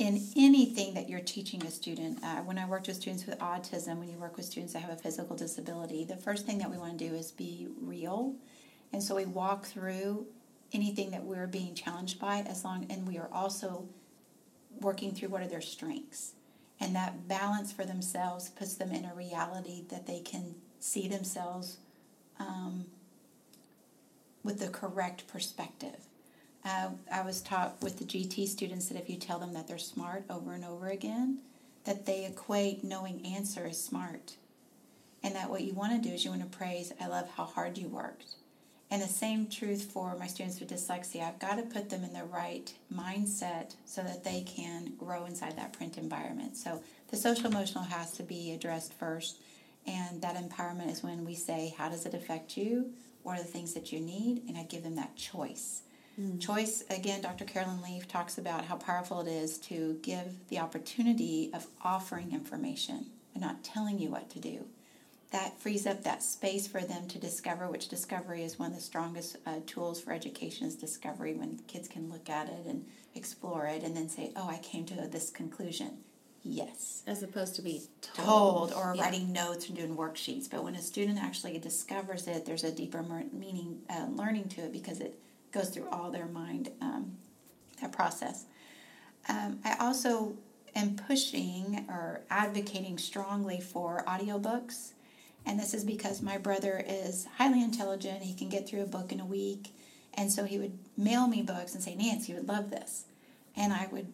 in anything that you're teaching a student. Uh, when I worked with students with autism, when you work with students that have a physical disability, the first thing that we want to do is be real. And so we walk through anything that we're being challenged by as long and we are also working through what are their strengths. And that balance for themselves puts them in a reality that they can see themselves um, with the correct perspective. Uh, I was taught with the GT students that if you tell them that they're smart over and over again, that they equate knowing answer as smart. And that what you want to do is you want to praise, I love how hard you worked. And the same truth for my students with dyslexia. I've got to put them in the right mindset so that they can grow inside that print environment. So the social emotional has to be addressed first. And that empowerment is when we say, How does it affect you? What are the things that you need? And I give them that choice. Choice, again, Dr. Carolyn Leaf talks about how powerful it is to give the opportunity of offering information and not telling you what to do. That frees up that space for them to discover, which discovery is one of the strongest uh, tools for education is discovery when kids can look at it and explore it and then say, oh, I came to this conclusion. Yes As opposed to be told. told or Yeah. writing notes and doing worksheets. But when a student actually discovers it, there's a deeper meaning, uh, learning to it because it goes through all their mind, um, that process. Um, I also am pushing or advocating strongly for audiobooks. And this is because my brother is highly intelligent. He can get through a book in a week. And so he would mail me books and say, Nancy, you would love this. And I would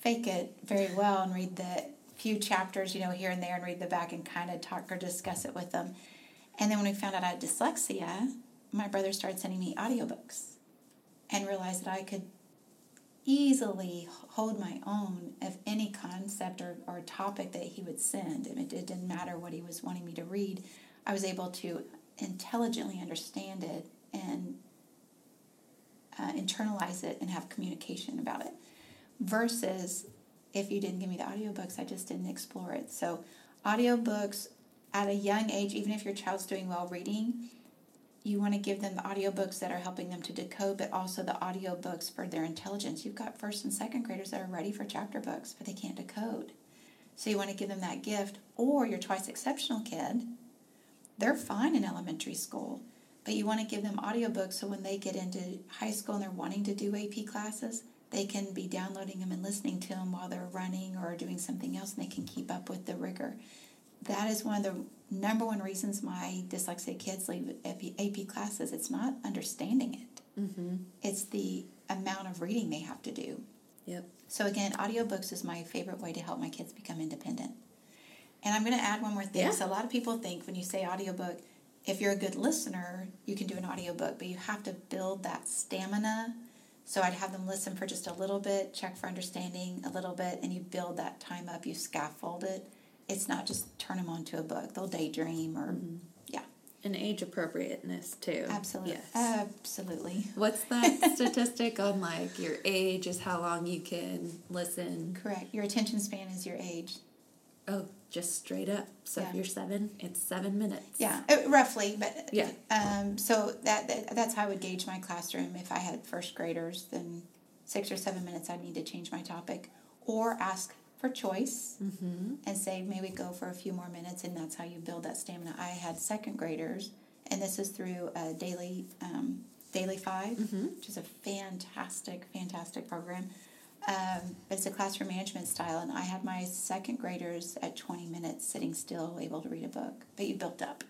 fake it very well and read the few chapters, you know, here and there and read the back and kind of talk or discuss it with them. And then when we found out I had dyslexia, my brother started sending me audiobooks and realized that I could easily hold my own of any concept or, or topic that he would send. It, it didn't matter what he was wanting me to read. I was able to intelligently understand it and uh, internalize it and have communication about it versus if you didn't give me the audiobooks i just didn't explore it so audiobooks at a young age even if your child's doing well reading you want to give them the audiobooks that are helping them to decode but also the audiobooks for their intelligence you've got first and second graders that are ready for chapter books but they can't decode so you want to give them that gift or your twice exceptional kid they're fine in elementary school but you want to give them audiobooks so when they get into high school and they're wanting to do AP classes, they can be downloading them and listening to them while they're running or doing something else and they can keep up with the rigor. That is one of the number one reasons my dyslexic kids leave AP, AP classes. It's not understanding it, Mm-hmm. it's the amount of reading they have to do. Yep. So again, audiobooks is my favorite way to help my kids become independent. And I'm going to add one more thing. Yeah. So a lot of people think when you say audiobook, if you're a good listener, you can do an audiobook, but you have to build that stamina. So I'd have them listen for just a little bit, check for understanding a little bit, and you build that time up, you scaffold it. It's not just turn them onto a book. They'll daydream or yeah, And age appropriateness too. absolutely. Yes. Absolutely. What's that statistic on like your age is how long you can listen? Correct. Your attention span is your age. Oh, just straight up. So if you're seven, it's seven minutes. Yeah, uh, roughly, but Yeah. Um, so that, that that's how I would gauge my classroom. If I had first graders, then six or seven minutes I'd need to change my topic, or ask for choice Mm-hmm. and say may we go for a few more minutes, and that's how you build that stamina. I had second graders, and this is through a daily um, daily 5 Mm-hmm. which is a fantastic, fantastic program. Um, it's a classroom management style, and I had my second graders at 20 minutes sitting still, able to read a book. But you built up.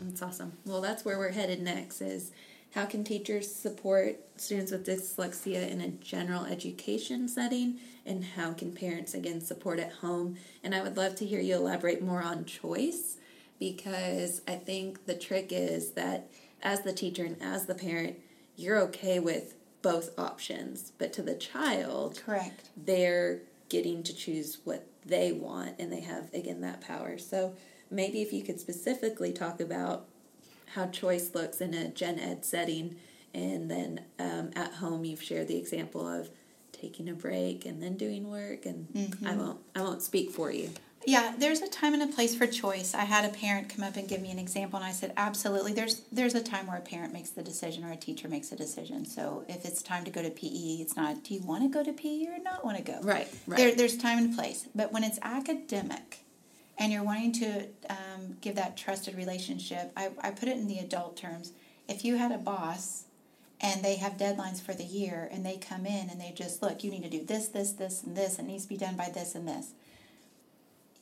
That's awesome. Well, that's where we're headed next is how can teachers support students with dyslexia in a general education setting and how can parents again support at home? And I would love to hear you elaborate more on choice because I think the trick is that as the teacher and as the parent, you're okay with both options, but to the child, Correct. they're getting to choose what they want and they have again that power so maybe if you could specifically talk about how choice looks in a gen ed setting and then um, at home you've shared the example of taking a break and then doing work and i won't i won't speak for you Yeah, there's a time and a place for choice. I had a parent come up and give me an example, and I said, absolutely. There's there's a time where a parent makes the decision or a teacher makes a decision. So if it's time to go to PE, it's not. Do you want to go to PE or not want to go? Right, right. There, there's time and place. But when it's academic, and you're wanting to um, give that trusted relationship, I, I put it in the adult terms. If you had a boss and they have deadlines for the year and they come in and they just look, you need to do this, this, this, and this, it needs to be done by this and this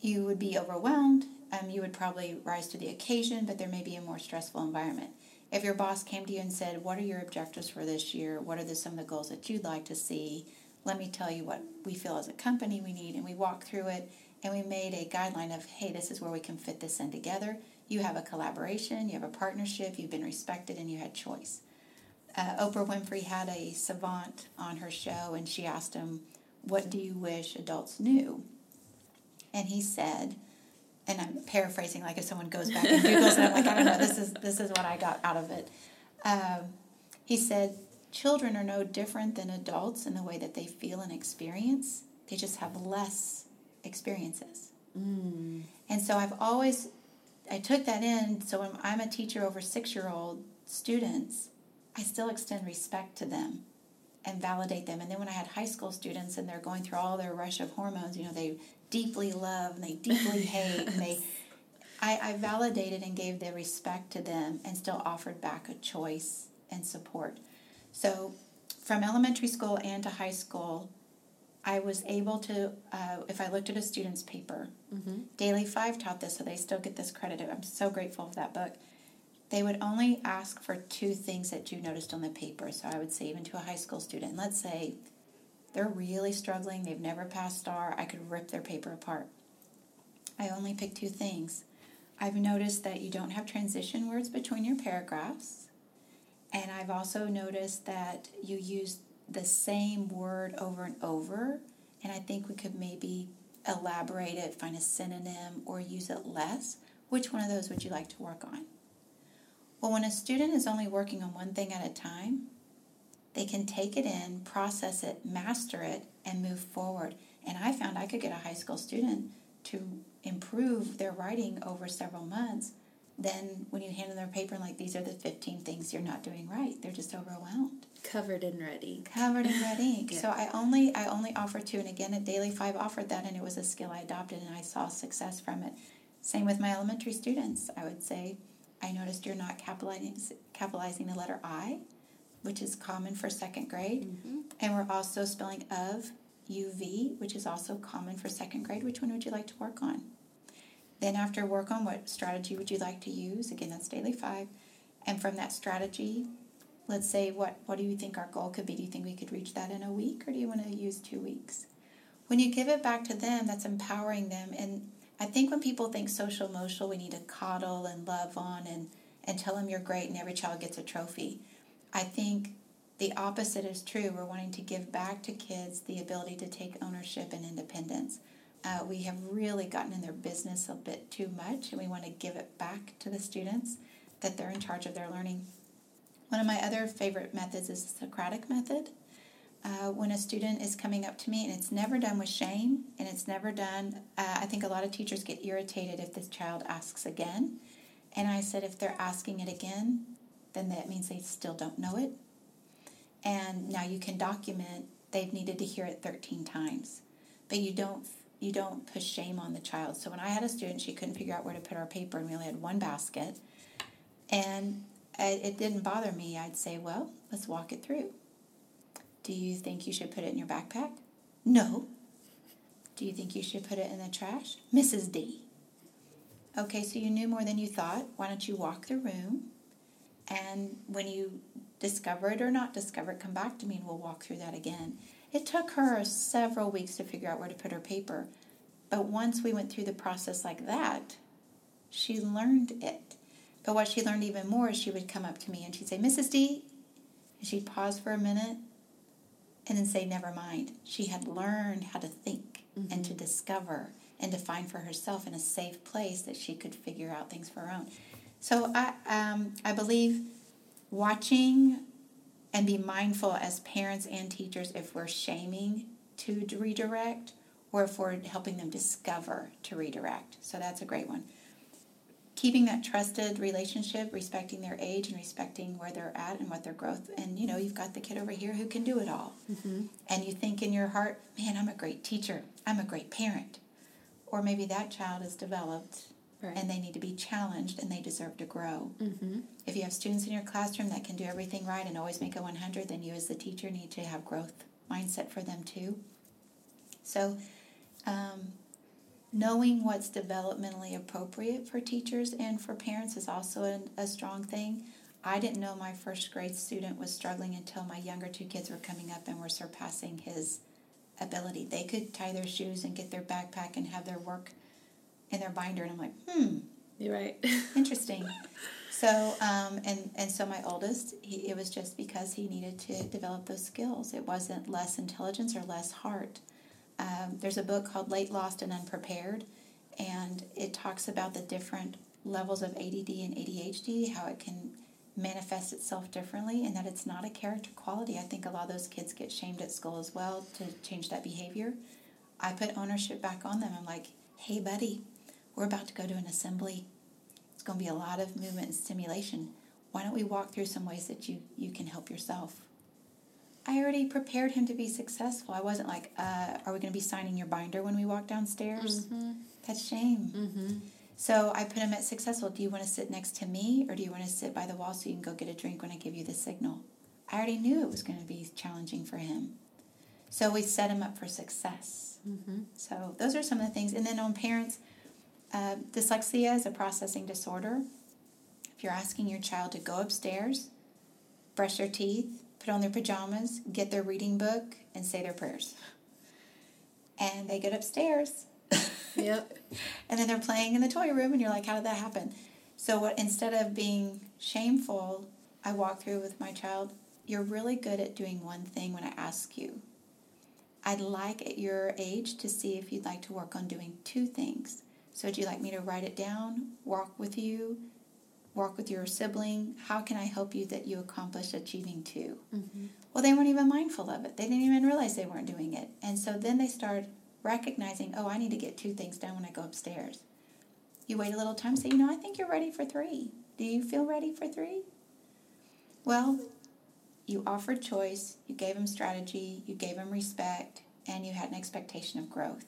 you would be overwhelmed. Um, you would probably rise to the occasion, but there may be a more stressful environment. If your boss came to you and said, "What are your objectives for this year? What are the, some of the goals that you'd like to see?" Let me tell you what we feel as a company we need, and we walk through it, and we made a guideline of, "Hey, this is where we can fit this in together." You have a collaboration, you have a partnership, you've been respected, and you had choice. Uh, Oprah Winfrey had a savant on her show, and she asked him, "What do you wish adults knew?" and he said, and I'm paraphrasing like if someone goes back and Googles it, I'm like, I don't know, this is this is what I got out of it. Um, he said, children are no different than adults in the way that they feel and experience. They just have less experiences. Mm. And so I've always, I took that in. So when I'm a teacher over six year old students, I still extend respect to them and validate them. And then when I had high school students and they're going through all their rush of hormones, you know, they deeply love and they deeply hate and they, I, I validated and gave the respect to them and still offered back a choice and support. So from elementary school and to high school, I was able to, uh, if I looked at a student's paper, Mm-hmm. Daily Five taught this, so they still get this credit. I'm so grateful for that book. They would only ask for two things that you noticed on the paper. So I would say, even to a high school student, let's say they're really struggling, they've never passed STAAR, I could rip their paper apart. I only pick two things. I've noticed that you don't have transition words between your paragraphs. And I've also noticed that you use the same word over and over. And I think we could maybe elaborate it, find a synonym, or use it less. Which one of those would you like to work on? Well, when a student is only working on one thing at a time, they can take it in, process it, master it, and move forward. And I found I could get a high school student to improve their writing over several months then when you hand them their paper and like these are the 15 things you're not doing right they're just overwhelmed Covered and ready. covered in red ink Yeah. so i only i only offer two and again at daily five offered that and it was a skill i adopted and i saw success from it same with my elementary students i would say i noticed you're not capitalizing capitalizing the letter i which is common for second grade mm-hmm. and we're also spelling of uv which is also common for second grade which one would you like to work on then after work on what strategy would you like to use? Again, that's daily five. And from that strategy, let's say what what do you think our goal could be? Do you think we could reach that in a week or do you want to use two weeks? When you give it back to them, that's empowering them. And I think when people think social emotional, we need to coddle and love on and, and tell them you're great and every child gets a trophy. I think the opposite is true. We're wanting to give back to kids the ability to take ownership and independence. Uh, we have really gotten in their business a bit too much, and we want to give it back to the students that they're in charge of their learning. One of my other favorite methods is the Socratic method. Uh, when a student is coming up to me, and it's never done with shame, and it's never done, uh, I think a lot of teachers get irritated if this child asks again. And I said, if they're asking it again, then that means they still don't know it. And now you can document they've needed to hear it 13 times. But you don't you don't push shame on the child. So when I had a student, she couldn't figure out where to put our paper, and we only had one basket, and it didn't bother me. I'd say, well, let's walk it through. Do you think you should put it in your backpack? No. Do you think you should put it in the trash? Mrs. D. Okay, so you knew more than you thought. Why don't you walk the room? And when you discover it or not discover it, come back to me and we'll walk through that again. It took her several weeks to figure out where to put her paper. But once we went through the process like that, she learned it. But what she learned even more is she would come up to me and she'd say, Mrs. D, and she'd pause for a minute and then say, Never mind. She had learned how to think and to discover and to find for herself in a safe place that she could figure out things for her own. So I, um, I believe watching and be mindful as parents and teachers if we're shaming to redirect or if we're helping them discover to redirect. So that's a great one. Keeping that trusted relationship, respecting their age and respecting where they're at and what their growth. And you know, you've got the kid over here who can do it all. And you think in your heart, man, I'm a great teacher. I'm a great parent. Or maybe that child is developed Right. and they need to be challenged and they deserve to grow. Mm-hmm. If you have students in your classroom that can do everything right and always make a 100, then you as the teacher need to have growth mindset for them too. So, um, knowing what's developmentally appropriate for teachers and for parents is also an, a strong thing. I didn't know my first grade student was struggling until my younger two kids were coming up and were surpassing his ability. They could tie their shoes and get their backpack and have their work in their binder, and I'm like, hmm, You're right. interesting. So, um, and and so my oldest, he, it was just because he needed to develop those skills. It wasn't less intelligence or less heart. Um, there's a book called Late Lost and Unprepared, and it talks about the different levels of ADD and ADHD, how it can manifest itself differently and that it's not a character quality. I think a lot of those kids get shamed at school as well to change that behavior. I put ownership back on them. I'm like, hey, buddy, we're about to go to an assembly. It's going to be a lot of movement and stimulation. Why don't we walk through some ways that you, you can help yourself? I already prepared him to be successful. I wasn't like, uh, are we going to be signing your binder when we walk downstairs? Mm-hmm. That's shame. Mm-hmm. So I put him at successful. Do you want to sit next to me or do you want to sit by the wall so you can go get a drink when I give you the signal? I already knew it was going to be challenging for him. So we set him up for success. Mm-hmm. So those are some of the things. And then on parents, uh, dyslexia is a processing disorder. If you're asking your child to go upstairs, brush their teeth, put on their pajamas, get their reading book, and say their prayers. And they get upstairs Yep. and then they're playing in the toy room, and you're like, how did that happen? So what, instead of being shameful, I walk through with my child. You're really good at doing one thing when I ask you. I'd like at your age to see if you'd like to work on doing two things. So, would you like me to write it down, walk with you, work with your sibling? How can I help you that you accomplish achieving 2 mm-hmm. Well, they weren't even mindful of it. They didn't even realize they weren't doing it. And so then they start recognizing, oh, I need to get two things done when I go upstairs. You wait a little time, say, you know, I think you're ready for three. Do you feel ready for three? Well, you offered choice, you gave them strategy, you gave them respect, and you had an expectation of growth.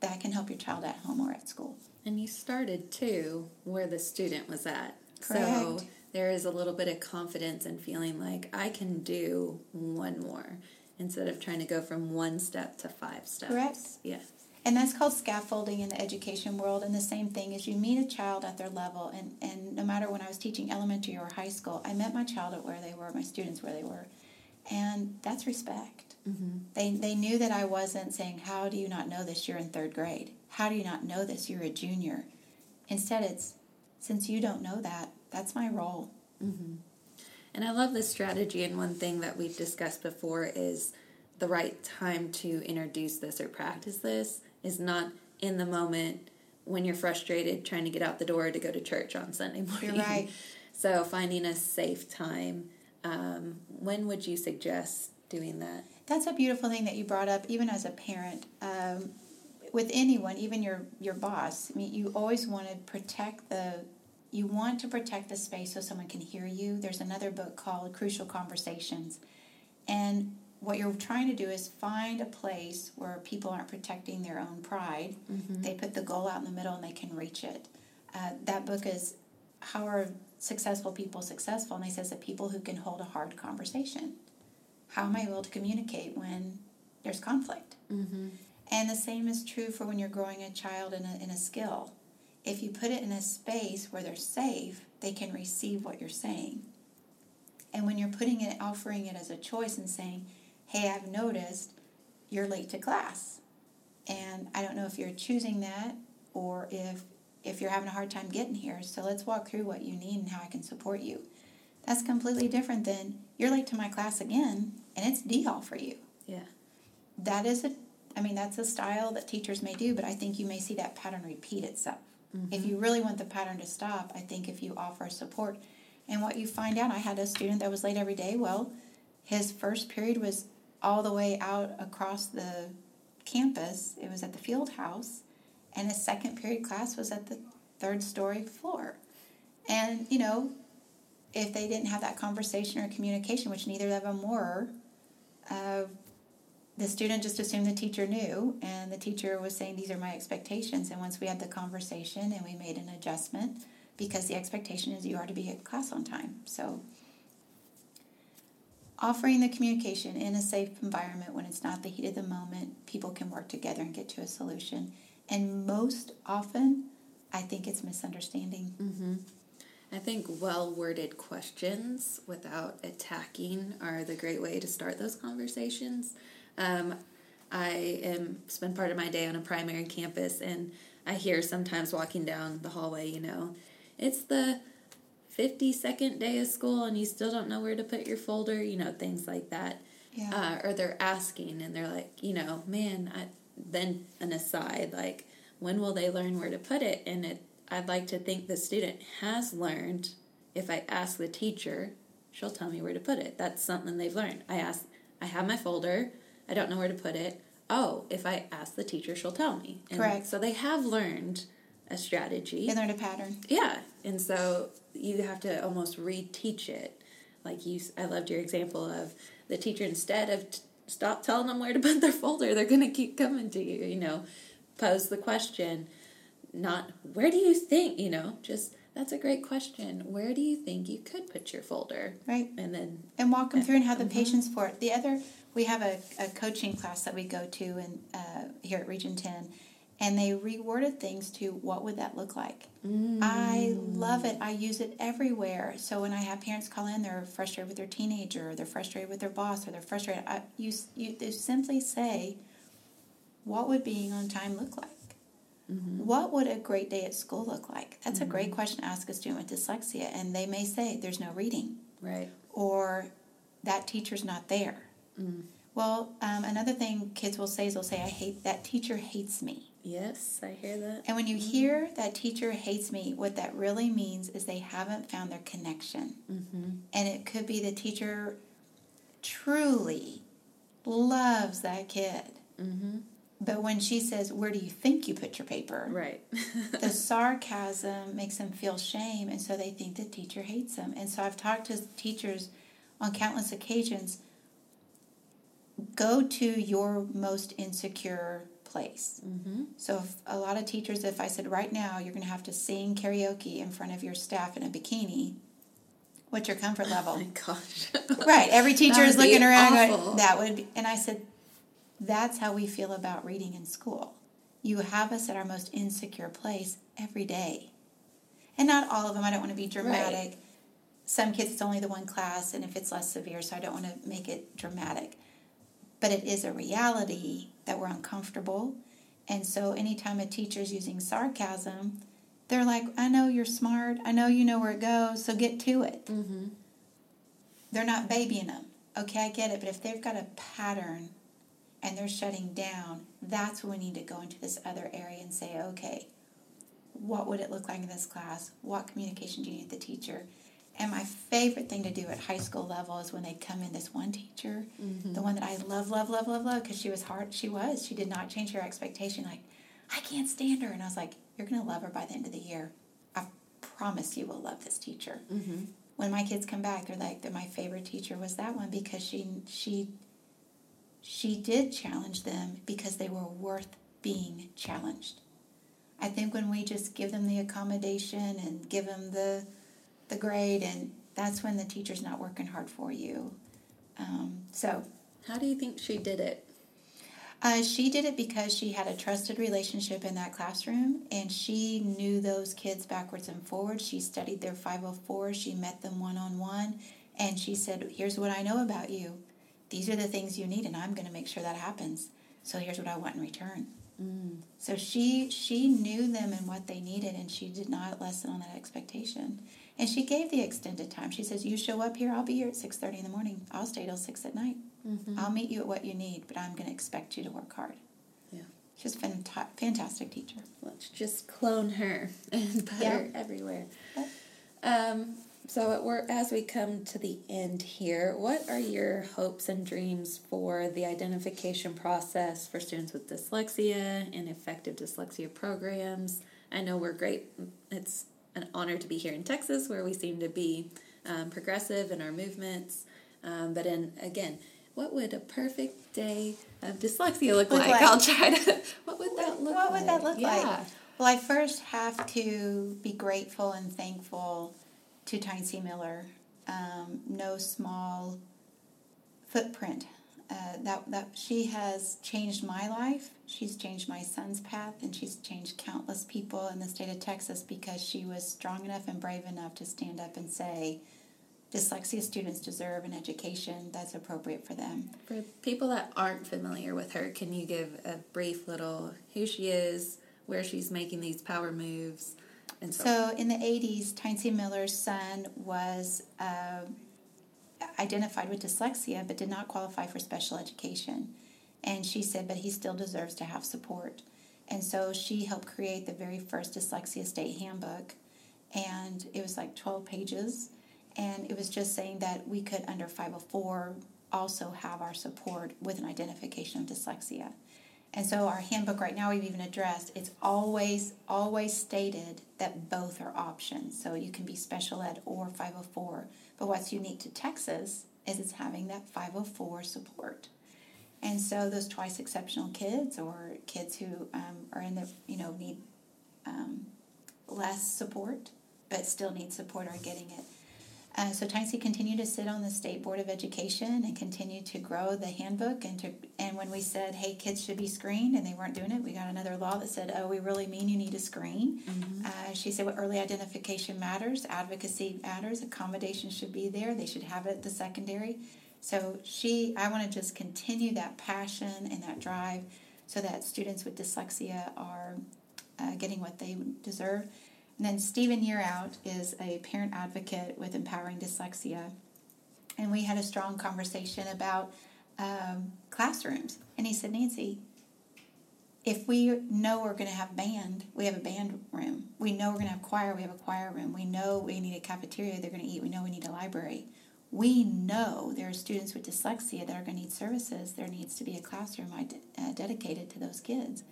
That can help your child at home or at school. And you started too where the student was at. Correct. So there is a little bit of confidence and feeling like I can do one more instead of trying to go from one step to five steps. Correct. Yeah. And that's called scaffolding in the education world. And the same thing is you meet a child at their level. And, and no matter when I was teaching elementary or high school, I met my child at where they were, my students where they were. And that's respect. Mm-hmm. They, they knew that I wasn't saying, How do you not know this? You're in third grade. How do you not know this? You're a junior. Instead, it's, Since you don't know that, that's my role. Mm-hmm. And I love this strategy. And one thing that we've discussed before is the right time to introduce this or practice this is not in the moment when you're frustrated trying to get out the door to go to church on Sunday morning. You're right. So finding a safe time. Um, when would you suggest doing that? That's a beautiful thing that you brought up, even as a parent. Um, with anyone, even your your boss, I mean, you always want to protect the you want to protect the space so someone can hear you. There's another book called Crucial Conversations. And what you're trying to do is find a place where people aren't protecting their own pride. Mm-hmm. They put the goal out in the middle and they can reach it. Uh, that book is How Are Successful People Successful? And he says that people who can hold a hard conversation. How am I able to communicate when there's conflict? Mm-hmm. And the same is true for when you're growing a child in a, in a skill if you put it in a space where they're safe, they can receive what you're saying. And when you're putting it, offering it as a choice and saying, hey, I've noticed you're late to class. And I don't know if you're choosing that or if if you're having a hard time getting here. So let's walk through what you need and how I can support you. That's completely different than you're late to my class again and it's D hall for you. Yeah. That is a I mean that's a style that teachers may do, but I think you may see that pattern repeat itself. Mm-hmm. If you really want the pattern to stop, I think if you offer support, and what you find out, I had a student that was late every day. Well, his first period was all the way out across the campus. It was at the field house, and his second period class was at the third story floor. And you know, if they didn't have that conversation or communication, which neither of them were, uh, the student just assumed the teacher knew, and the teacher was saying, These are my expectations. And once we had the conversation and we made an adjustment, because the expectation is you are to be at class on time. So, offering the communication in a safe environment when it's not the heat of the moment, people can work together and get to a solution. And most often, I think it's misunderstanding. Mm-hmm. I think well worded questions without attacking are the great way to start those conversations. Um, I am spend part of my day on a primary campus, and I hear sometimes walking down the hallway, you know, it's the 52nd day of school and you still don't know where to put your folder, you know, things like that. Yeah. Uh, or they're asking and they're like, you know, man, I, then an aside, like, when will they learn where to put it? And it, I'd like to think the student has learned if I ask the teacher, she'll tell me where to put it. That's something they've learned. I ask, I have my folder. I don't know where to put it. Oh, if I ask the teacher, she'll tell me. And Correct. So they have learned a strategy. They learned a pattern. Yeah, and so you have to almost reteach it. Like you, I loved your example of the teacher instead of t- stop telling them where to put their folder, they're going to keep coming to you. You know, pose the question, not where do you think. You know, just that's a great question. Where do you think you could put your folder? Right. And then and walk them through and have the patience for it. The other, we have a, a coaching class that we go to and uh, here at Region Ten, and they reworded things to what would that look like. I mm. love it. I use it everywhere. So when I have parents call in, they're frustrated with their teenager, or they're frustrated with their boss, or they're frustrated. I, you you they simply say, "What would being on time look like?" Mm-hmm. What would a great day at school look like? That's a great mm-hmm. question to ask a student with dyslexia, and they may say, "There's no reading." right. or that teacher's not there. Mm. Well, um, another thing kids will say is they'll say, I hate that teacher hates me. Yes, I hear that. And when you mm-hmm. hear that teacher hates me, what that really means is they haven't found their connection. Mm-hmm. And it could be the teacher truly loves that kid. Mm-hmm. But when she says, Where do you think you put your paper? Right. the sarcasm makes them feel shame, and so they think the teacher hates them. And so I've talked to teachers on countless occasions go to your most insecure place. Mm-hmm. So, if a lot of teachers, if I said right now you're going to have to sing karaoke in front of your staff in a bikini, what's your comfort level? oh level? my gosh. Right. Every teacher is looking around going, that would be, and I said, that's how we feel about reading in school. You have us at our most insecure place every day. And not all of them, I don't want to be dramatic. Some kids, it's only the one class, and if it's less severe, so I don't want to make it dramatic. But it is a reality that we're uncomfortable. And so anytime a teacher's using sarcasm, they're like, I know you're smart. I know you know where it goes, so get to it mm-hmm. they're not babying them. Okay, I get it, but if they've got a pattern and they're shutting down, that's when we need to go into this other area and say, okay, what would it look like in this class? What communication do you need the teacher? And my favorite thing to do at high school level is when they come in. This one teacher, the mm-hmm. one that I love, love, love, love, love, because she was hard. She was. She did not change her expectation. Like, I can't stand her, and I was like, you're gonna love her by the end of the year. I promise you will love this teacher mm-hmm. when my kids come back, they're like, "That my favorite teacher was that one because she she she did challenge them because they were worth being challenged." I think when we just give them the accommodation and give them the the grade, and that's when the teacher's not working hard for you. Um, so How do you think she did it? uh, she did it because she had a trusted relationship in that classroom and she knew those kids backwards and forwards. She studied their 504, she met them one on one, and she said, Here's what I know about you. These are the things you need, and I'm going to make sure that happens. So here's what I want in return. So she she knew them and what they needed, and she did not lessen on that expectation. And she gave the extended time. She says, "You show up here, I'll be here at six thirty in the morning. I'll stay till six at night. I'll meet you at what you need, but I'm going to expect you to work hard." Yeah. She's a fanta- fantastic teacher. Let's just clone her and put Yeah. her everywhere. Um, so we're, as we come to the end here, what are your hopes and dreams for the identification process for students with dyslexia and effective dyslexia programs? I know we're great. It's an honor to be here in Texas, where we seem to be um, progressive in our movements. Um, but in again, what would a perfect day of dyslexia look Look like? like. I'll try to. What would that look what like? would that look yeah. like? Well, I first have to be grateful and thankful to Tyne C. Miller. Um, no small footprint. Uh, that that she has changed my life. She's changed my son's path, and she's changed countless people in the state of Texas because she was strong enough and brave enough to stand up and say, "Dyslexia students deserve an education that's appropriate for them." For people that aren't familiar with her, can you give a brief little who she is, where she's making these power moves, and so, So in the 80s, Tyne C. Miller's son was uh, identified with dyslexia but did not qualify for special education. And she said, but he still deserves to have support. And so she helped create the very first dyslexia state handbook. and it was like 12 pages. And it was just saying that we could, under 504, also have our support with an identification of dyslexia. And so our handbook right now we've even addressed it's always always stated that both are options. So you can be special ed or 504. But what's unique to Texas is it's having that 504 support. And so those twice exceptional kids or kids who um, are in the you know need um, less support but still need support are getting it. Uh, so Tincy continued to sit on the state board of education and continued to grow the handbook and to and when we said hey kids should be screened and they weren't doing it we got another law that said oh we really mean you need to screen. Mm-hmm. uh, she said well, early identification matters advocacy matters accommodation should be there they should have it at the secondary. So she i want to just continue that passion and that drive so that students with dyslexia are uh, getting what they deserve and then Stephen Yearout is a parent advocate with Empowering Dyslexia. And we had a strong conversation about um, classrooms. And he said, Nancy, if we know we're going to have band, we have a band room. We know we're going to have choir, we have a choir room. We know we need a cafeteria they're going to eat. We know we need a library. We know there are students with dyslexia that are going to need services. There needs to be a classroom uh, dedicated to those kids.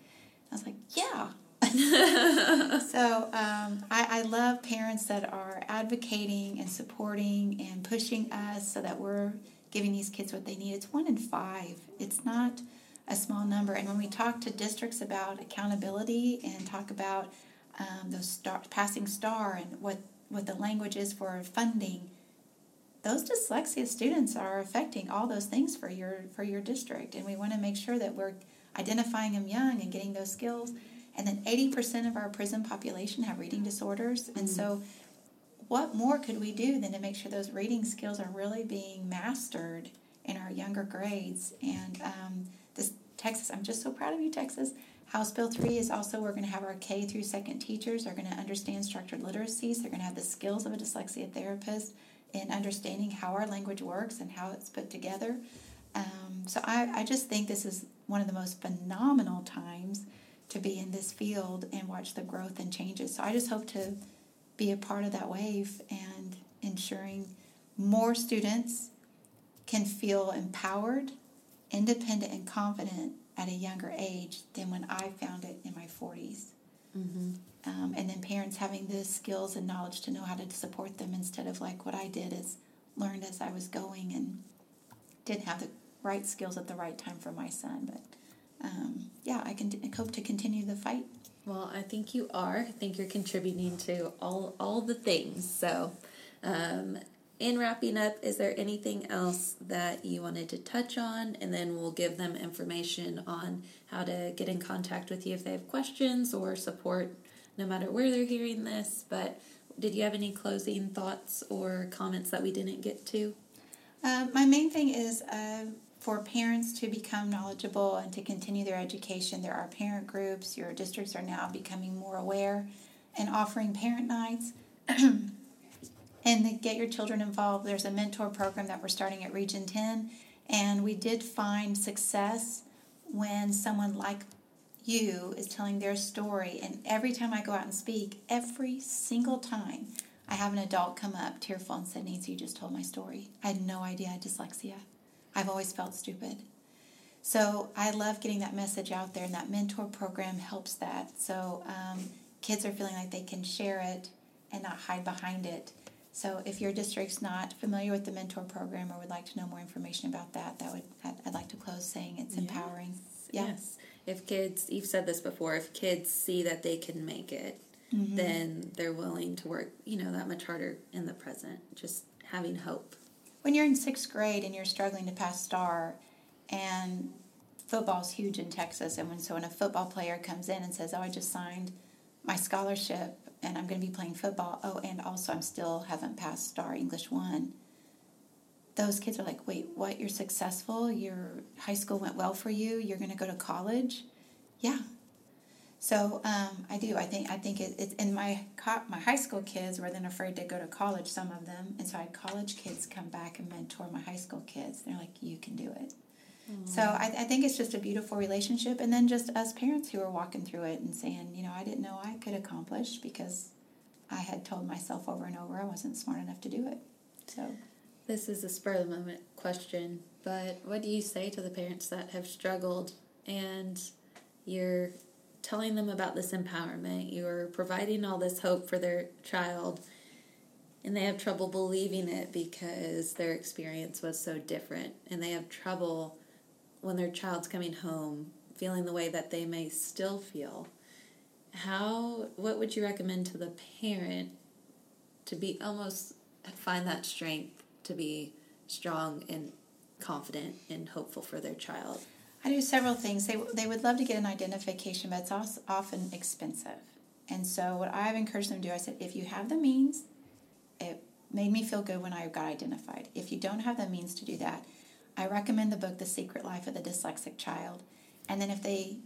I was like, yeah, so um, I, I love parents that are advocating and supporting and pushing us so that we're giving these kids what they need. It's one in five. It's not a small number. And when we talk to districts about accountability and talk about um, those STAAR, passing STAAR and what, what the language is for funding, those dyslexia students are affecting all those things for your for your district. And we want to make sure that we're identifying them young and getting those skills and then 80% of our prison population have reading disorders. And mm so, what more could we do than to make sure those reading skills are really being mastered in our younger grades? And um, this Texas, I'm just so proud of you, Texas. House Bill 3 is also we're going to have our K through second teachers are going to understand structured literacies. They're going to have the skills of a dyslexia therapist in understanding how our language works and how it's put together. Um, so I, I just think this is one of the most phenomenal times to be in this field and watch the growth and changes. So I just hope to be a part of that wave and ensuring more students can feel empowered, independent, and confident at a younger age than when I found it in my 40s. Mm-hmm. Um, and then parents having the skills and knowledge to know how to support them instead of like what I did is learned as I was going and didn't have the right skills at the right time for my son. But um, yeah, I can I hope to continue the fight. Well, I think you are. I think you're contributing to all all the things. So, um, in wrapping up, is there anything else that you wanted to touch on? And then we'll give them information on how to get in contact with you if they have questions or support, no matter where they're hearing this. But did you have any closing thoughts or comments that we didn't get to? Uh, my main thing is uh, for parents to become knowledgeable and to continue their education. There are parent groups, your districts are now becoming more aware and offering parent nights. and get your children involved, there's a mentor program that we're starting at Region 10. And we did find success when someone like you is telling their story. And every time I go out and speak, every single time, I have an adult come up tearful and said, Nancy, you just told my story. I had no idea I had dyslexia. I've always felt stupid. So I love getting that message out there, and that mentor program helps that. So um, kids are feeling like they can share it and not hide behind it. So if your district's not familiar with the mentor program or would like to know more information about that, that would I'd like to close saying it's yes. empowering. Yeah. Yes. If kids, you've said this before, if kids see that they can make it, mm-hmm. then they're willing to work, you know, that much harder in the present. Just having hope when you're in sixth grade and you're struggling to pass STAAR and football's huge in Texas and when so when a football player comes in and says, "Oh, I just signed my scholarship and I'm going to be playing football. Oh, and also I'm still haven't passed STAAR English 1." Those kids are like, "Wait, what? You're successful? Your high school went well for you? You're going to go to college?" Yeah, so um, I do. I think I think it, it's in my co- my high school kids were then afraid to go to college. Some of them, and so I had college kids come back and mentor my high school kids. They're like, "You can do it." Mm-hmm. So I, I think it's just a beautiful relationship, and then just us parents who are walking through it and saying, you know, I didn't know I could accomplish because I had told myself over and over I wasn't smart enough to do it. So This is a spur of the moment question, but what do you say to the parents that have struggled and you're telling them about this empowerment, you're providing all this hope for their child, and they have trouble believing it because their experience was so different, and they have trouble when their child's coming home feeling the way that they may still feel? How, what would you recommend to the parent to be almost find that strength to be strong and confident and hopeful for their child. I do several things. They, they would love to get an identification, but it's also often expensive. And so, what I've encouraged them to do, I said, if you have the means, it made me feel good when I got identified. If you don't have the means to do that, I recommend the book The Secret Life of the Dyslexic Child. And then, if they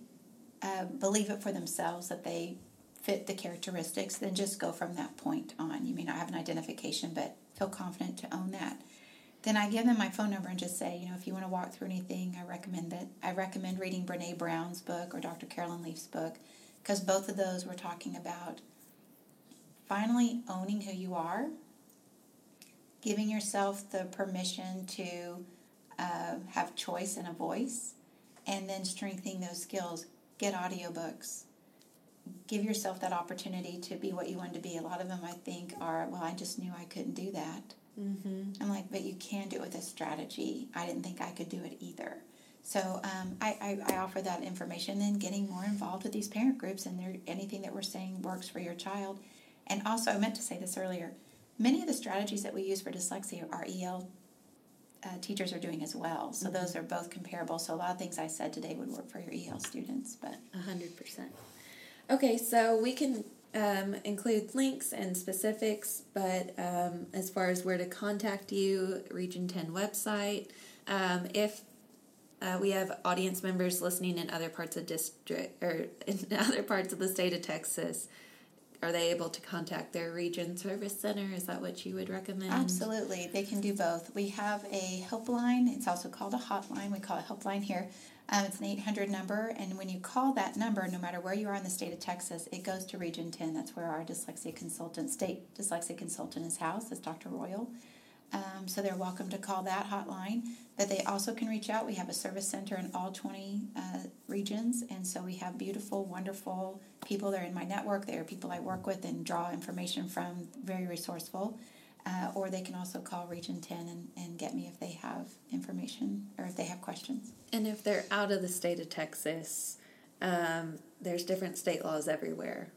uh, believe it for themselves that they fit the characteristics, then just go from that point on. You may not have an identification, but feel confident to own that. Then I give them my phone number and just say, you know, if you want to walk through anything, I recommend that. I recommend reading Brene Brown's book or Dr. Carolyn Leaf's book because both of those were talking about finally owning who you are, giving yourself the permission to uh, have choice and a voice, and then strengthening those skills. Get audiobooks, give yourself that opportunity to be what you want to be. A lot of them, I think, are, well, I just knew I couldn't do that. Mm-hmm. I'm like, but you can do it with a strategy. I didn't think I could do it either. So um, I, I, I, offer that information, then getting more involved with these parent groups and anything that we're saying works for your child. And also, I meant to say this earlier, many of the strategies that we use for dyslexia our EL uh, teachers are doing as well. So mm-hmm. those are both comparable. So a lot of things I said today would work for your EL students. But 100%. Okay, so we can um, include links and specifics, but um, as far as where to contact you, Region 10 website. Um, if uh, we have audience members listening in other parts of district or in other parts of the state of Texas, are they able to contact their region service center? Is that what you would recommend? Absolutely, they can do both. We have a helpline. It's also called a hotline. We call it helpline here um, it's an 800 number, and when you call that number, no matter where you are in the state of Texas, it goes to Region 10. That's where our dyslexia consultant, state dyslexia consultant, is housed. That's Dr. Royal. Um, so they're welcome to call that hotline. That they also can reach out. We have a service center in all 20 uh, regions, and so we have beautiful, wonderful people. They're in my network. They are people I work with and draw information from. Very resourceful. Uh, or they can also call Region 10 and, and get me if they have information or if they have questions. And if they're out of the state of Texas, um, there's different state laws everywhere.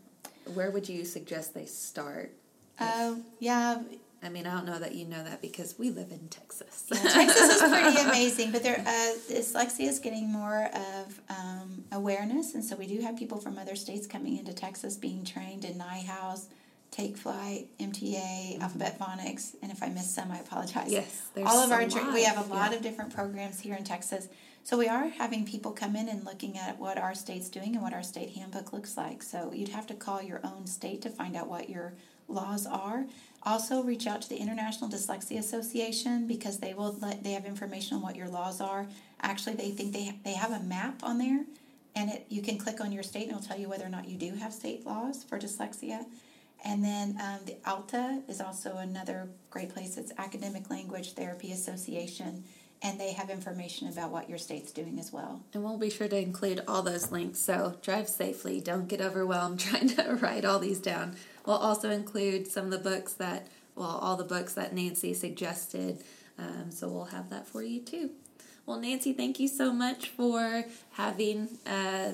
Where would you suggest they start? Uh, yeah. I mean, I don't know that you know that because we live in Texas. Yeah, Texas is pretty amazing, but there, uh, dyslexia is getting more of um, awareness, and so we do have people from other states coming into Texas being trained in Neuhaus Take Flight, MTA, mm-hmm. Alphabet Phonics, and if I missed some, I apologize. Yes, all of our tra- we have a lot yeah. of different programs here in Texas. So we are having people come in and looking at what our state's doing and what our state handbook looks like. So you'd have to call your own state to find out what your laws are. Also, reach out to the International Dyslexia Association because they will let, they have information on what your laws are. Actually, they think they they have a map on there, and it you can click on your state and it'll tell you whether or not you do have state laws for dyslexia. And then um, the ALTA is also another great place. It's Academic Language Therapy Association, and they have information about what your state's doing as well. And we'll be sure to include all those links. So drive safely. Don't get overwhelmed trying to write all these down. We'll also include some of the books that, well, all the books that Nancy suggested. Um, so we'll have that for you too. Well, Nancy, thank you so much for having. Uh,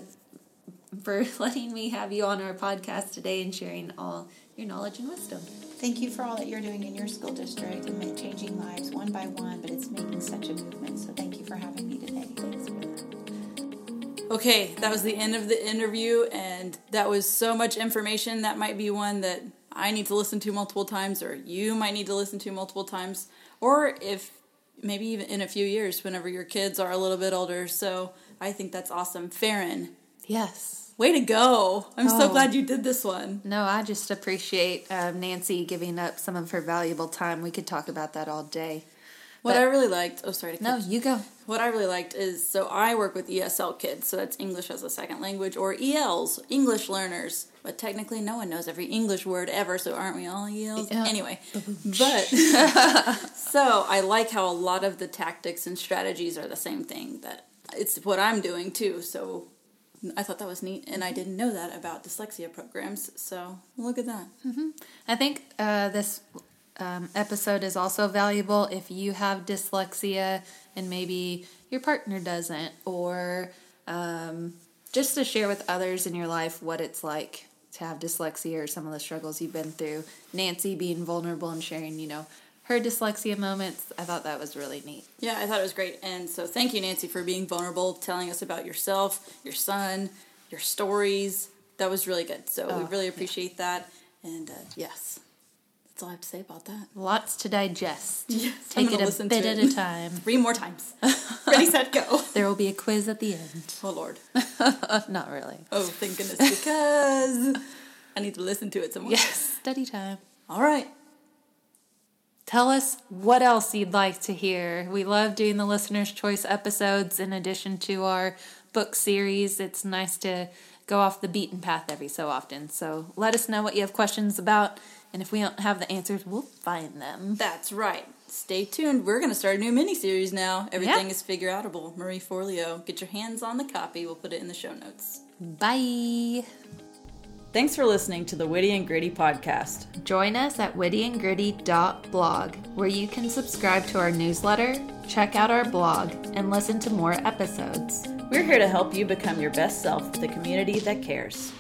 for letting me have you on our podcast today and sharing all your knowledge and wisdom. Thank you for all that you're doing in your school district and changing lives one by one, but it's making such a movement. So thank you for having me today. Thanks for that. Okay, that was the end of the interview, and that was so much information. That might be one that I need to listen to multiple times, or you might need to listen to multiple times, or if maybe even in a few years, whenever your kids are a little bit older. So I think that's awesome. Farron. Yes. Way to go. I'm oh. so glad you did this one. No, I just appreciate um, Nancy giving up some of her valuable time. We could talk about that all day. What But- I really liked, oh, sorry to No, you go. What I really liked is so I work with ESL kids, so that's English as a second language, or ELs, English learners. But technically, no one knows every English word ever, so aren't we all ELs? Yeah. Anyway, but so I like how a lot of the tactics and strategies are the same thing. That it's what I'm doing too. So I thought that was neat, and I didn't know that about dyslexia programs. So look at that. I think uh, this um, episode is also valuable if you have dyslexia and maybe your partner doesn't, or um, just to share with others in your life what it's like to have dyslexia or some of the struggles you've been through. Nancy being vulnerable and sharing, you know, her dyslexia moments. I thought that was really neat. Yeah, I thought it was great. And so thank you, Nancy, for being vulnerable, telling us about yourself, your son, your stories. That was really good. So we Oh, really appreciate that. And uh, yes, that's all I have to say about that. Lots to digest. Yes, Take it a bit to at a time. Three more times. Ready, set, go. There will be a quiz at the end. Oh, Lord. Not really. Oh, thank goodness, because I need to listen to it some more. Yes, study time. All right. Tell us what else you'd like to hear. We love doing the listener's choice episodes in addition to our book series. It's nice to go off the beaten path every so often. So let us know what you have questions about, and if we don't have the answers, we'll find them. That's right. Stay tuned. We're going to start a new mini series now. Everything Yeah. is figure outable. Marie Forleo. Get your hands on the copy. We'll put it in the show notes. Bye. Thanks for listening to the Witty and Gritty podcast. Join us at wittyandgritty.blog, where you can subscribe to our newsletter, check out our blog, and listen to more episodes. We're here to help you become your best self with a community that cares.